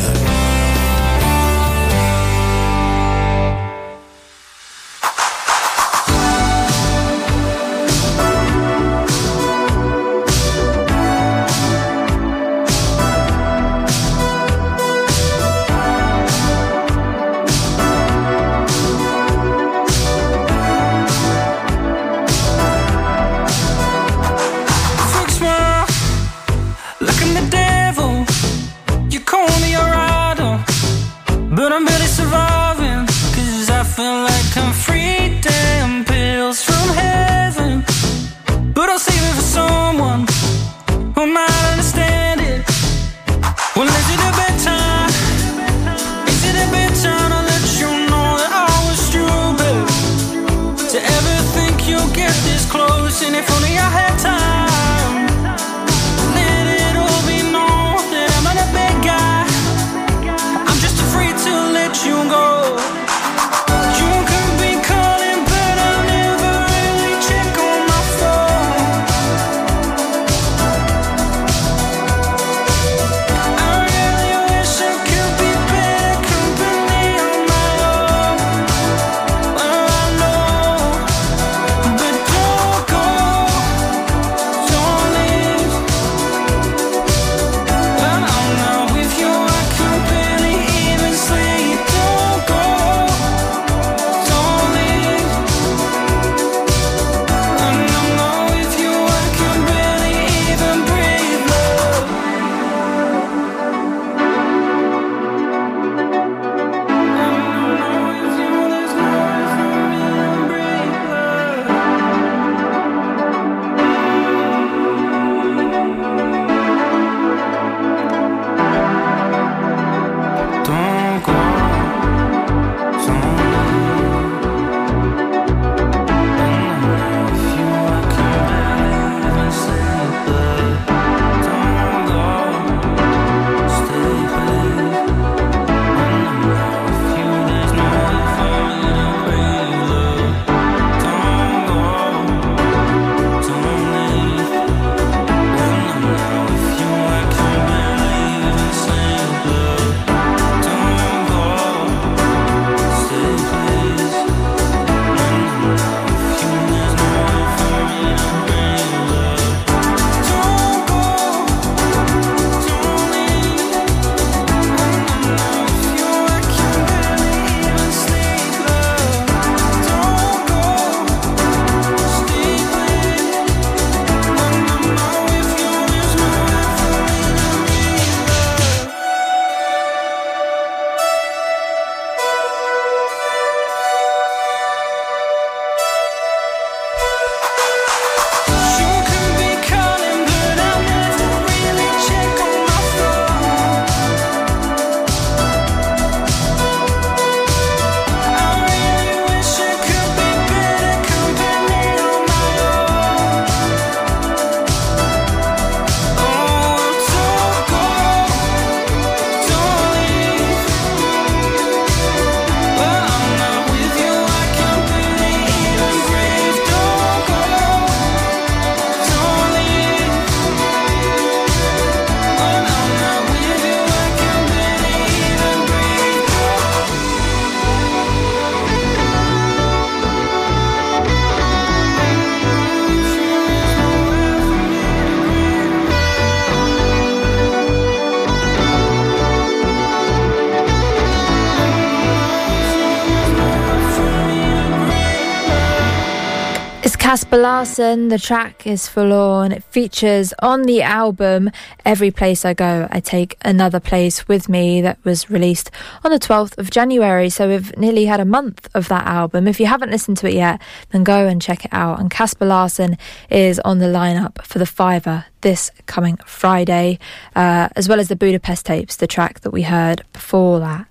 Casper Larson, the track is Forlorn. It features on the album Every Place I Go, I Take Another Place With Me, that was released on the 12th of January. So we've nearly had a month of that album. If you haven't listened to it yet, then go and check it out. And Casper Larson is on the lineup for the Fiver this coming Friday, uh, as well as the Budapest tapes, the track that we heard before that.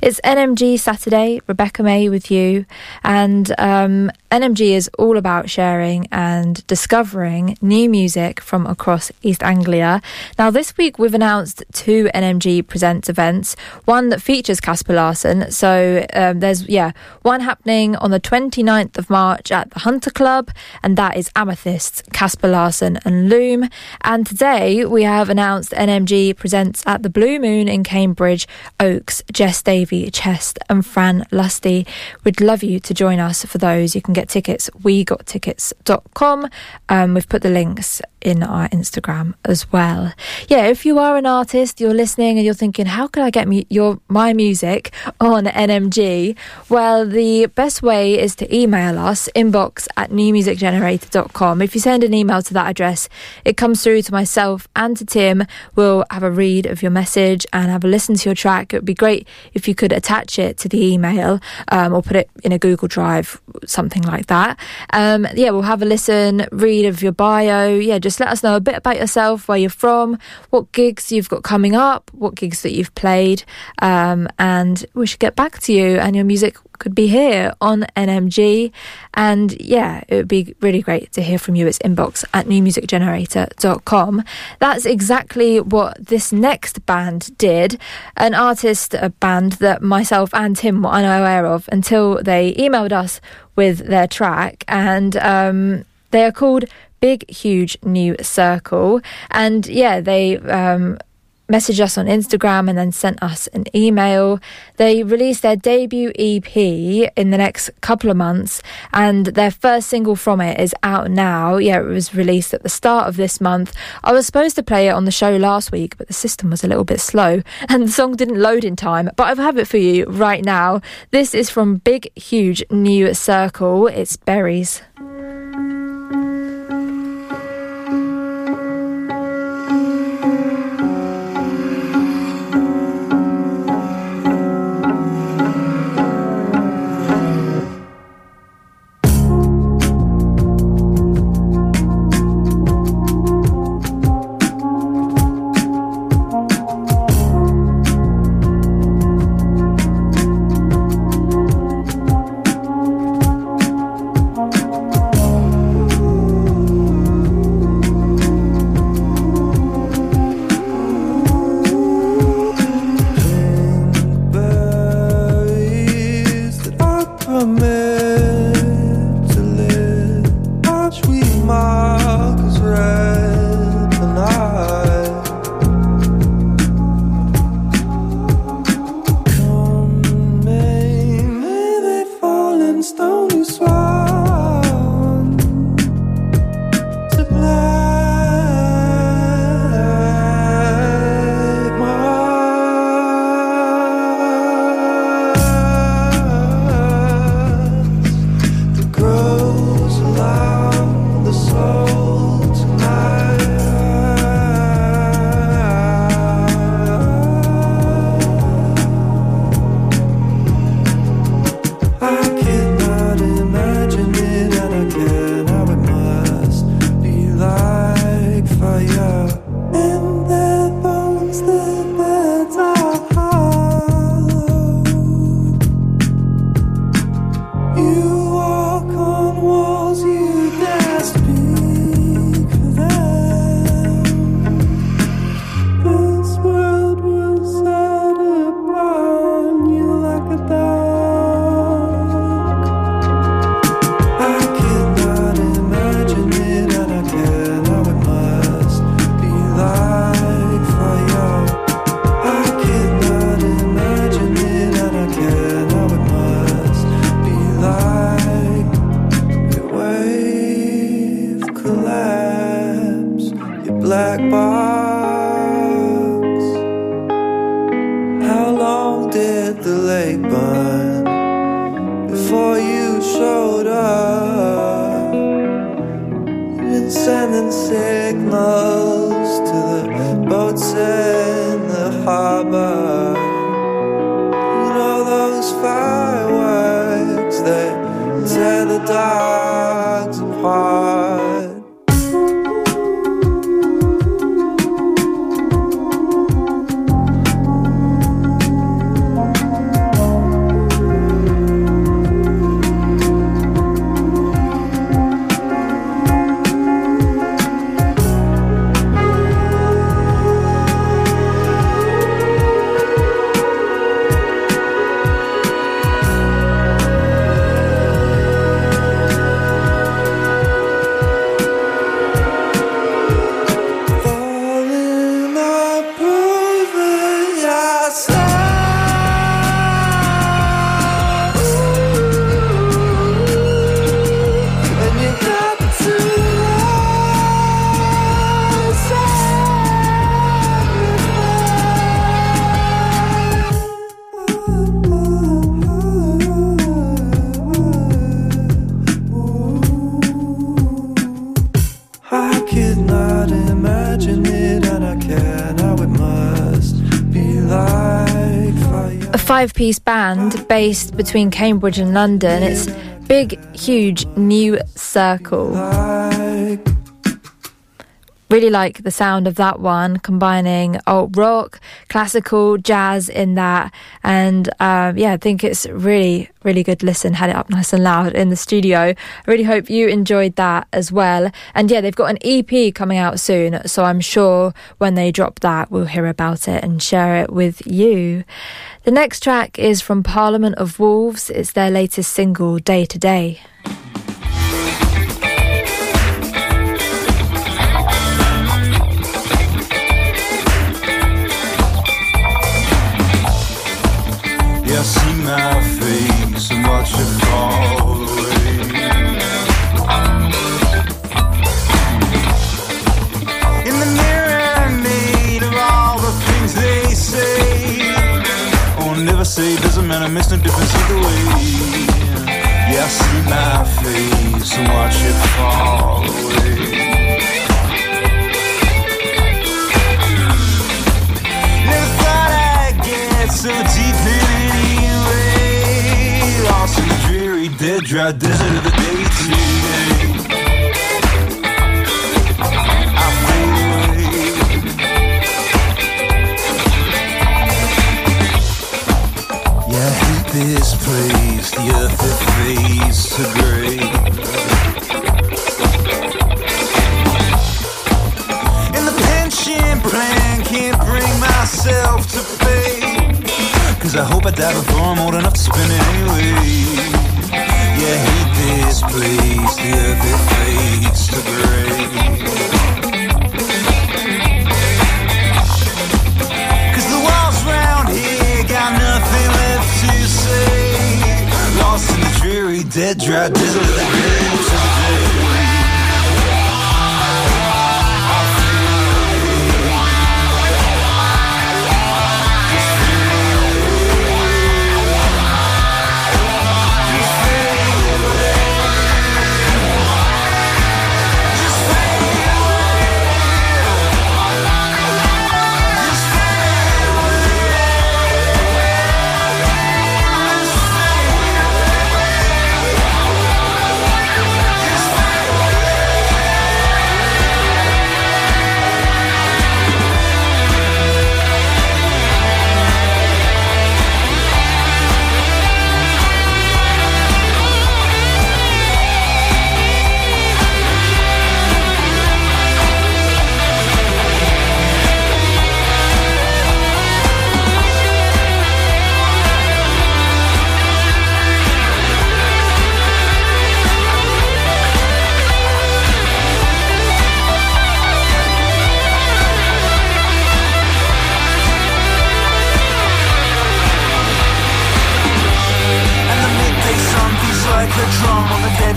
It's NMG Saturday, Rebecca May with you, and um, NMG is all about sharing and discovering new music from across East Anglia. Now, this week we've announced two NMG Presents events, one that features Casper Larson. So um, there's, yeah, one happening on the 29th of March at the Hunter Club, and that is Amethyst, Casper Larson, and Loom. And today we have announced NMG Presents at the Blue Moon in Cambridge, Oaks, Jess Davey, Chest, and Fran Lusty. We'd love you to join us for those. You can get tickets, wegottickets.com. Um, we've put the links in our Instagram as well. Yeah, if you are an artist, you're listening and you're thinking, how can I get me your my music on NMG? Well, the best way is to email us inbox at newmusicgenerator.com. If you send an email to that address, it comes through to myself and to Tim. We'll have a read of your message and have a listen to your track. It would be great if you could attach it to the email um, or put it in a Google Drive, something like that. Um, yeah, we'll have a listen, read of your bio. Yeah, just let us know a bit about yourself, where you're from, what gigs you've got coming up, what gigs that you've played, um, and we should get back to you. And your music could be here on NMG. And yeah, it would be really great to hear from you. It's inbox at newmusicgenerator.com. That's exactly what this next band did. An artist, a band that myself and Tim were unaware of until they emailed us with their track. And um, they are called Big Huge New Circle. And yeah, they. Um, messaged us on Instagram and then sent us an email. They released their debut EP in the next couple of months, and their first single from it is out now. Yeah, it was released at the start of this month. I was supposed to play it on the show last week, but the system was a little bit slow and the song didn't load in time. But I have it for you right now. This is from Big Huge New Circle. It's Berries. Five piece band based between Cambridge and London. It's Big, Huge New Circle. Really like the sound of that one, combining alt rock, classical, jazz in that. And uh, yeah, I think it's really, really good listen. Had it up nice and loud in the studio. I really hope you enjoyed that as well. And yeah, they've got an EP coming out soon. So I'm sure when they drop that, we'll hear about it and share it with you. The next track is from Parliament of Wolves. It's their latest single, Day to Day. See my say. Doesn't matter, makes no difference either way. Yeah, see my face and watch it fall away. Never thought I'd get so deep dry desert of the day today. I fade away. Yeah, I hate this place. The earth it fades to gray. And the pension plan can't bring myself to pay. Cause I hope I die before I'm old enough to spend it anyway. I hate this place. The earth it fades to gray. Cause the walls round here got nothing left to say. Lost in the dreary, dead, dry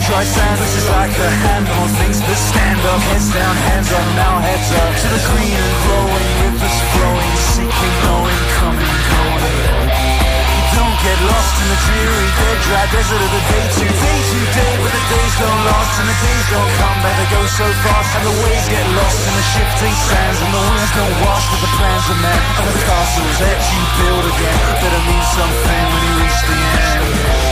sand. This is like a hand on things that stand up, heads down, hands up, now heads up to the green and glowing rivers flowing, seeking, knowing, coming, going. Don't get lost in the dreary, dead dry desert of the day to day to day, but the days don't last and the days don't come back. They go so fast and the waves get lost in the shifting sands and the winds don't wash with the plans of men and the castles that you build again better mean something when you reach the end.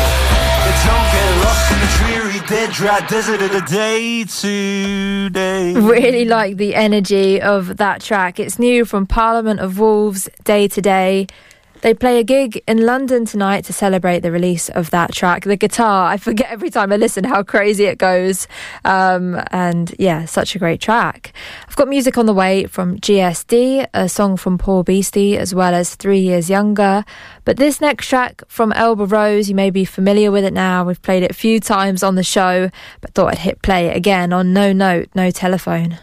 Really like the energy of that track. It's new from Parliament of Wolves Day to Day. They play a gig in London tonight to celebrate the release of that track. The guitar, I forget every time I listen how crazy it goes. Um, and yeah, such a great track. I've got music on the way from GSD, a song from Paul Beastie, as well as Three Years Younger. But this next track from Elba Rose, you may be familiar with it now. We've played it a few times on the show, but thought I'd hit play again on No Note, No Telephone.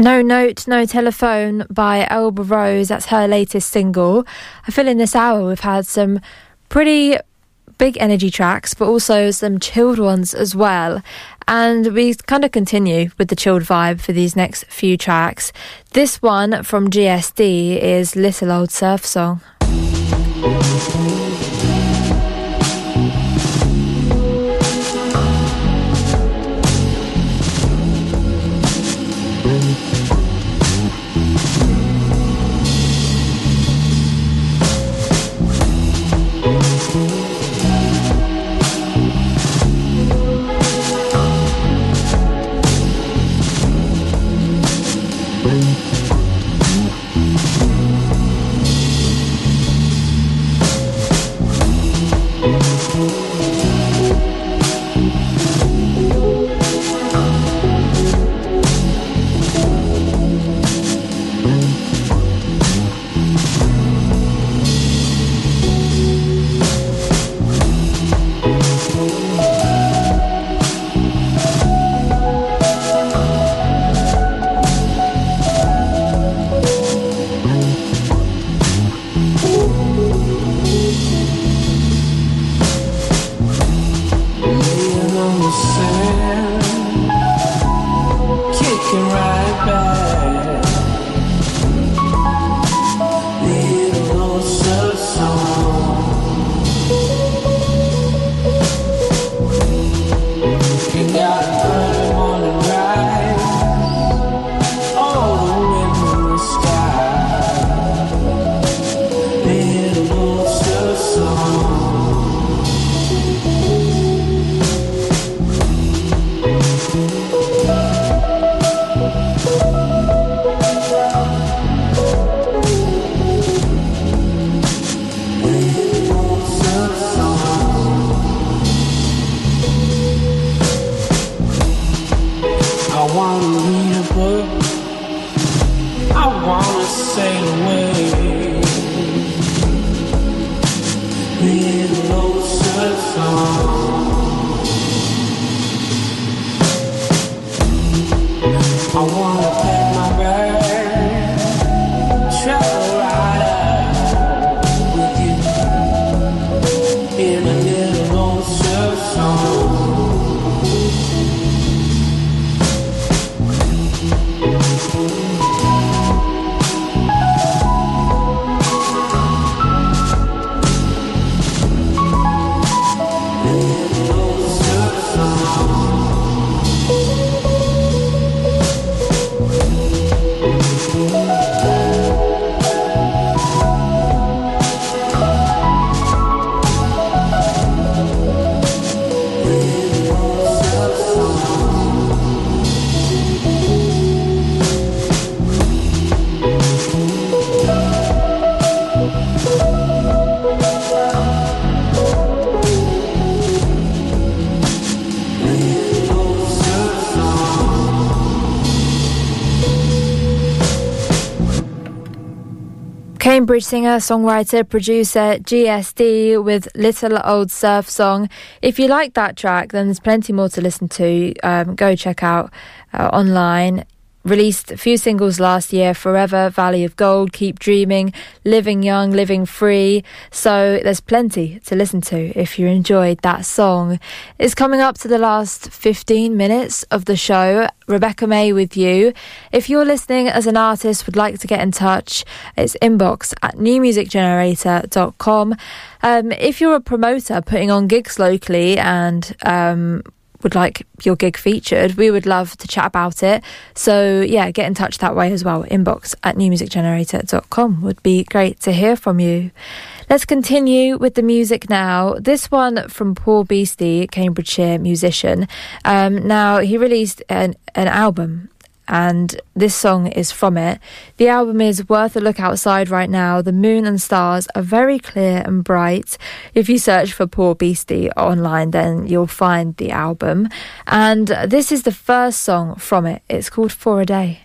No Note, No Telephone by Elba Rose. That's her latest single. I feel in this hour we've had some pretty big energy tracks, but also some chilled ones as well. And we kind of continue with the chilled vibe for these next few tracks. This one from GSD is Little Old Surf Song. Cambridge singer, songwriter, producer GSD with Little Old Surf Song. If you like that track, then there's plenty more to listen to. Um, go check out uh, online released a few singles last year Forever, Valley of Gold, Keep Dreaming, Living Young, Living Free. So there's plenty to listen to if you enjoyed that song. It's coming up to the last 15 minutes of the show. Rebecca May with you. If you're listening as an artist, would like to get in touch, it's inbox at newmusicgenerator.com. Um, if you're a promoter putting on gigs locally and um, would like your gig featured, we would love to chat about it. So, yeah, get in touch that way as well. Inbox at newmusicgenerator.com would be great to hear from you. Let's continue with the music now. This one from Paul Beastie, Cambridgeshire musician. Um, now, he released an, an album and this song is from it. The album is worth a look outside right now. The moon and stars are very clear and bright. If you search for Poor Beastie online, then you'll find the album. And this is the first song from it. It's called For a Day.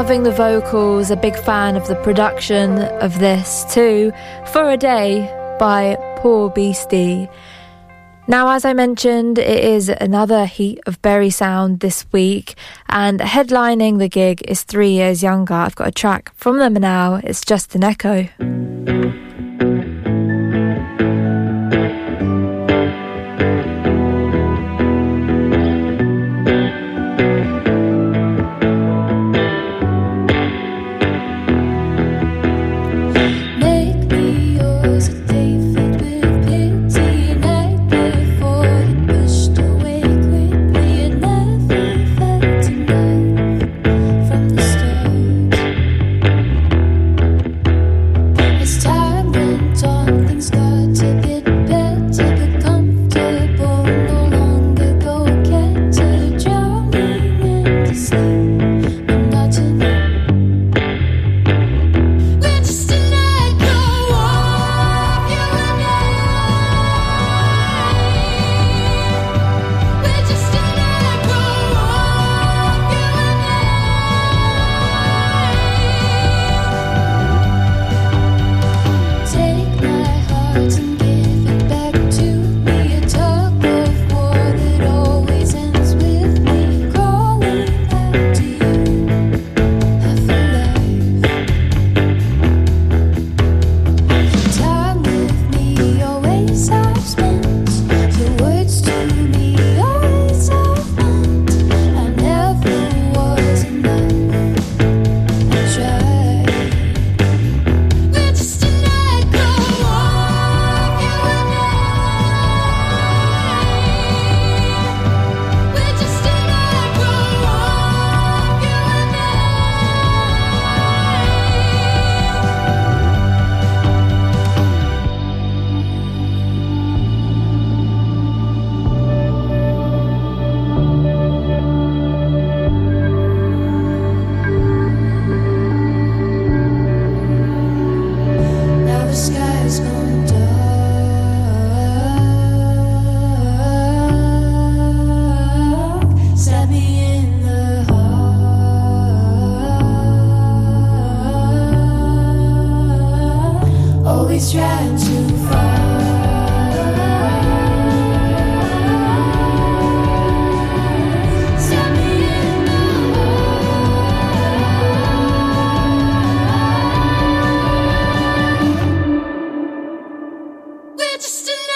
Loving the vocals, a big fan of the production of this too. For a Day by Poor Beastie. Now, as I mentioned, it is another heat of Bury Sound this week, and headlining the gig is three years younger. I've got a track from them now. It's just an echo. Just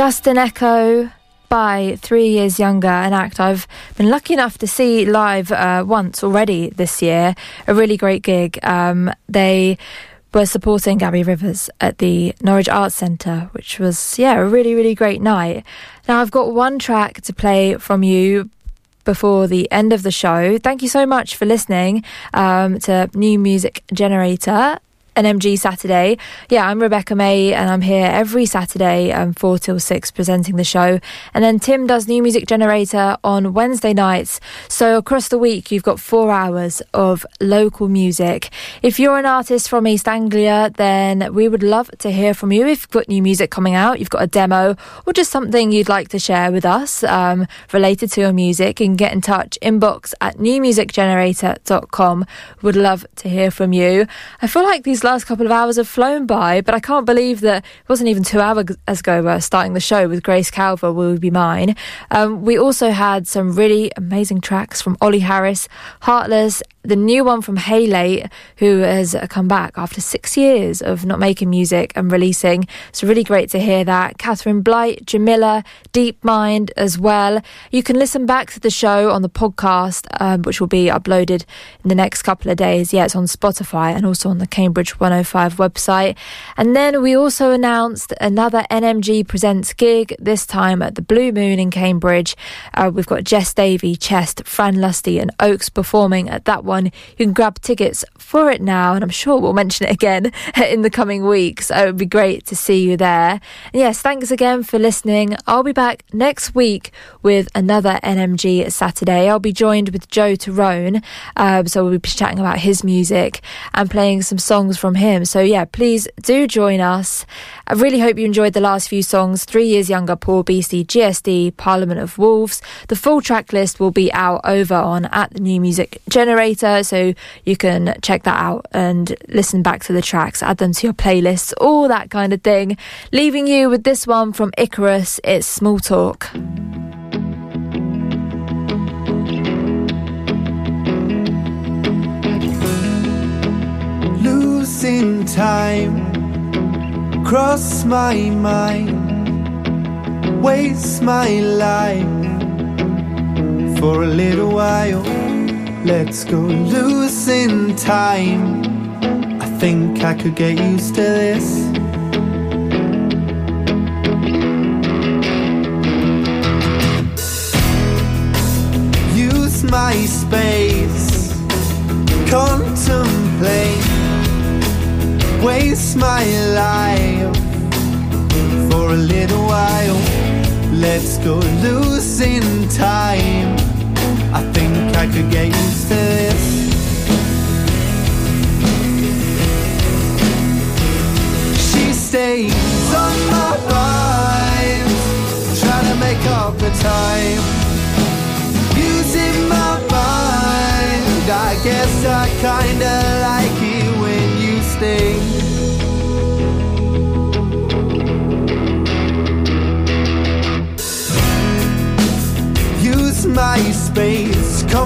an Echo by Three Years Younger, an act I've been lucky enough to see live uh, once already this year. A really great gig. Um, they were supporting Gabby Rivers at the Norwich Arts Centre, which was, yeah, a really, really great night. Now, I've got one track to play from you before the end of the show. Thank you so much for listening um, to New Music Generator. NMG Saturday. Yeah, I'm Rebecca May and I'm here every Saturday um, 4 till 6 presenting the show. And then Tim does New Music Generator on Wednesday nights. So across the week, you've got four hours of local music. If you're an artist from East Anglia, then we would love to hear from you. If you've got new music coming out, you've got a demo or just something you'd like to share with us um, related to your music, you can get in touch. Inbox at newmusicgenerator.com. Would love to hear from you. I feel like these last couple of hours have flown by, but I can't believe that it wasn't even two hours ago we're starting the show with Grace Calver, Will Be Mine. Um, we also had some really amazing tracks from Ollie Harris, Heartless, the new one from Late, who has come back after six years of not making music and releasing. So really great to hear that. Catherine Blight, Jamila, Deep Mind as well. You can listen back to the show on the podcast, um, which will be uploaded in the next couple of days. Yeah, it's on Spotify and also on the Cambridge 105 website. And then we also announced another NMG Presents gig, this time at the Blue Moon in Cambridge. Uh, we've got Jess Davey, Chest, Fran Lusty, and Oaks performing at that. You can grab tickets for it now, and I'm sure we'll mention it again in the coming weeks. So it would be great to see you there. And yes, thanks again for listening. I'll be back next week with another NMG Saturday. I'll be joined with Joe Tyrone, um, so we'll be chatting about his music and playing some songs from him. So yeah, please do join us. I really hope you enjoyed the last few songs. Three Years Younger, Poor Beastie, GSD, Parliament of Wolves. The full track list will be out over on at the New Music Generator, so you can check that out and listen back to the tracks, add them to your playlists, all that kind of thing. Leaving you with this one from Icarus, it's Small Talk. Losing time cross my mind, waste my life for a little while. Let's go losing time. I think I could get used to this. Use my space, contemplate waste my life for a little while. Let's go losing time. I think I could get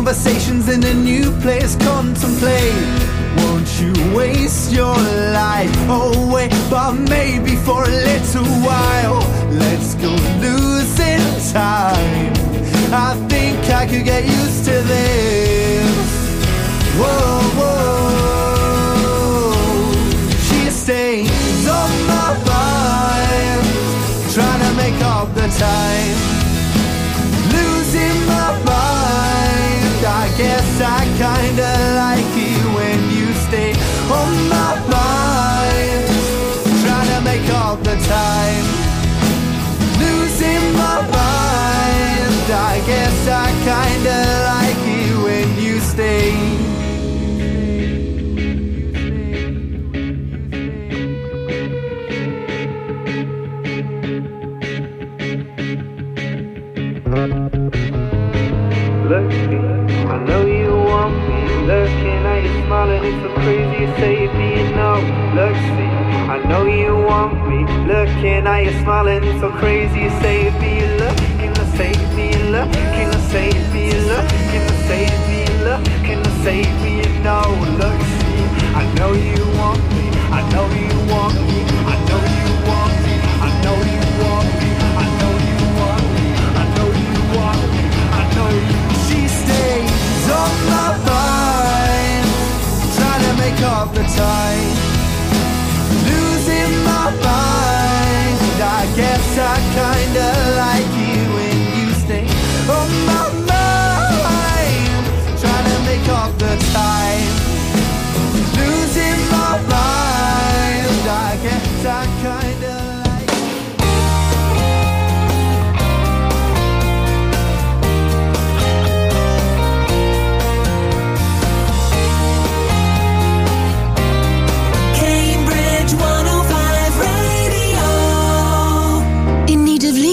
conversations in a new place, contemplate. Won't you waste your life away? But maybe for a little while, let's go losing time. I think I could get used to this. Whoa, whoa. Stays on my mind, trying to make up the time. Guess I kinda like it when you stay on my mind, trying to make up the time. Looking at you smiling, so crazy save me. Looking save me. Looking save me. Looking save me. Looking save me. Know, look, see, I know you want me. I know you want me. I know you want me. I know you want me. I know you want me. I know you want me. I know you. She stays on my mind, trying to make up the time. Losing my mind, guess I kinda like you when you stay on my mind, trying to make up the time. Losing my mind,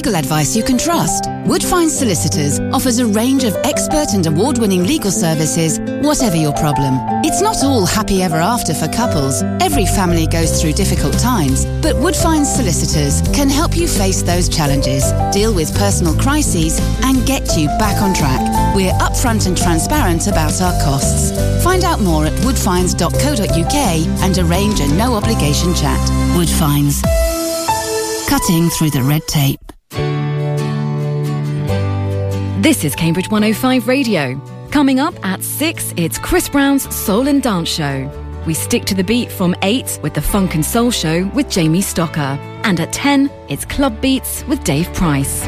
legal advice you can trust? Woodfine Solicitors offers a range of expert and award winning legal services, whatever your problem. It's not all happy ever after for couples. Every family goes through difficult times, but Woodfine Solicitors can help you face those challenges, deal with personal crises, and get you back on track. We're upfront and transparent about our costs. Find out more at woodfines.co.uk and arrange a no obligation chat. Woodfines. Cutting through the red tape. This is Cambridge 105 Radio. Coming up at 6, it's Chris Brown's Soul and Dance Show. We stick to the beat from 8 with the Funk and Soul Show with Jamie Stocker. And at 10, it's Club Beats with Dave Price.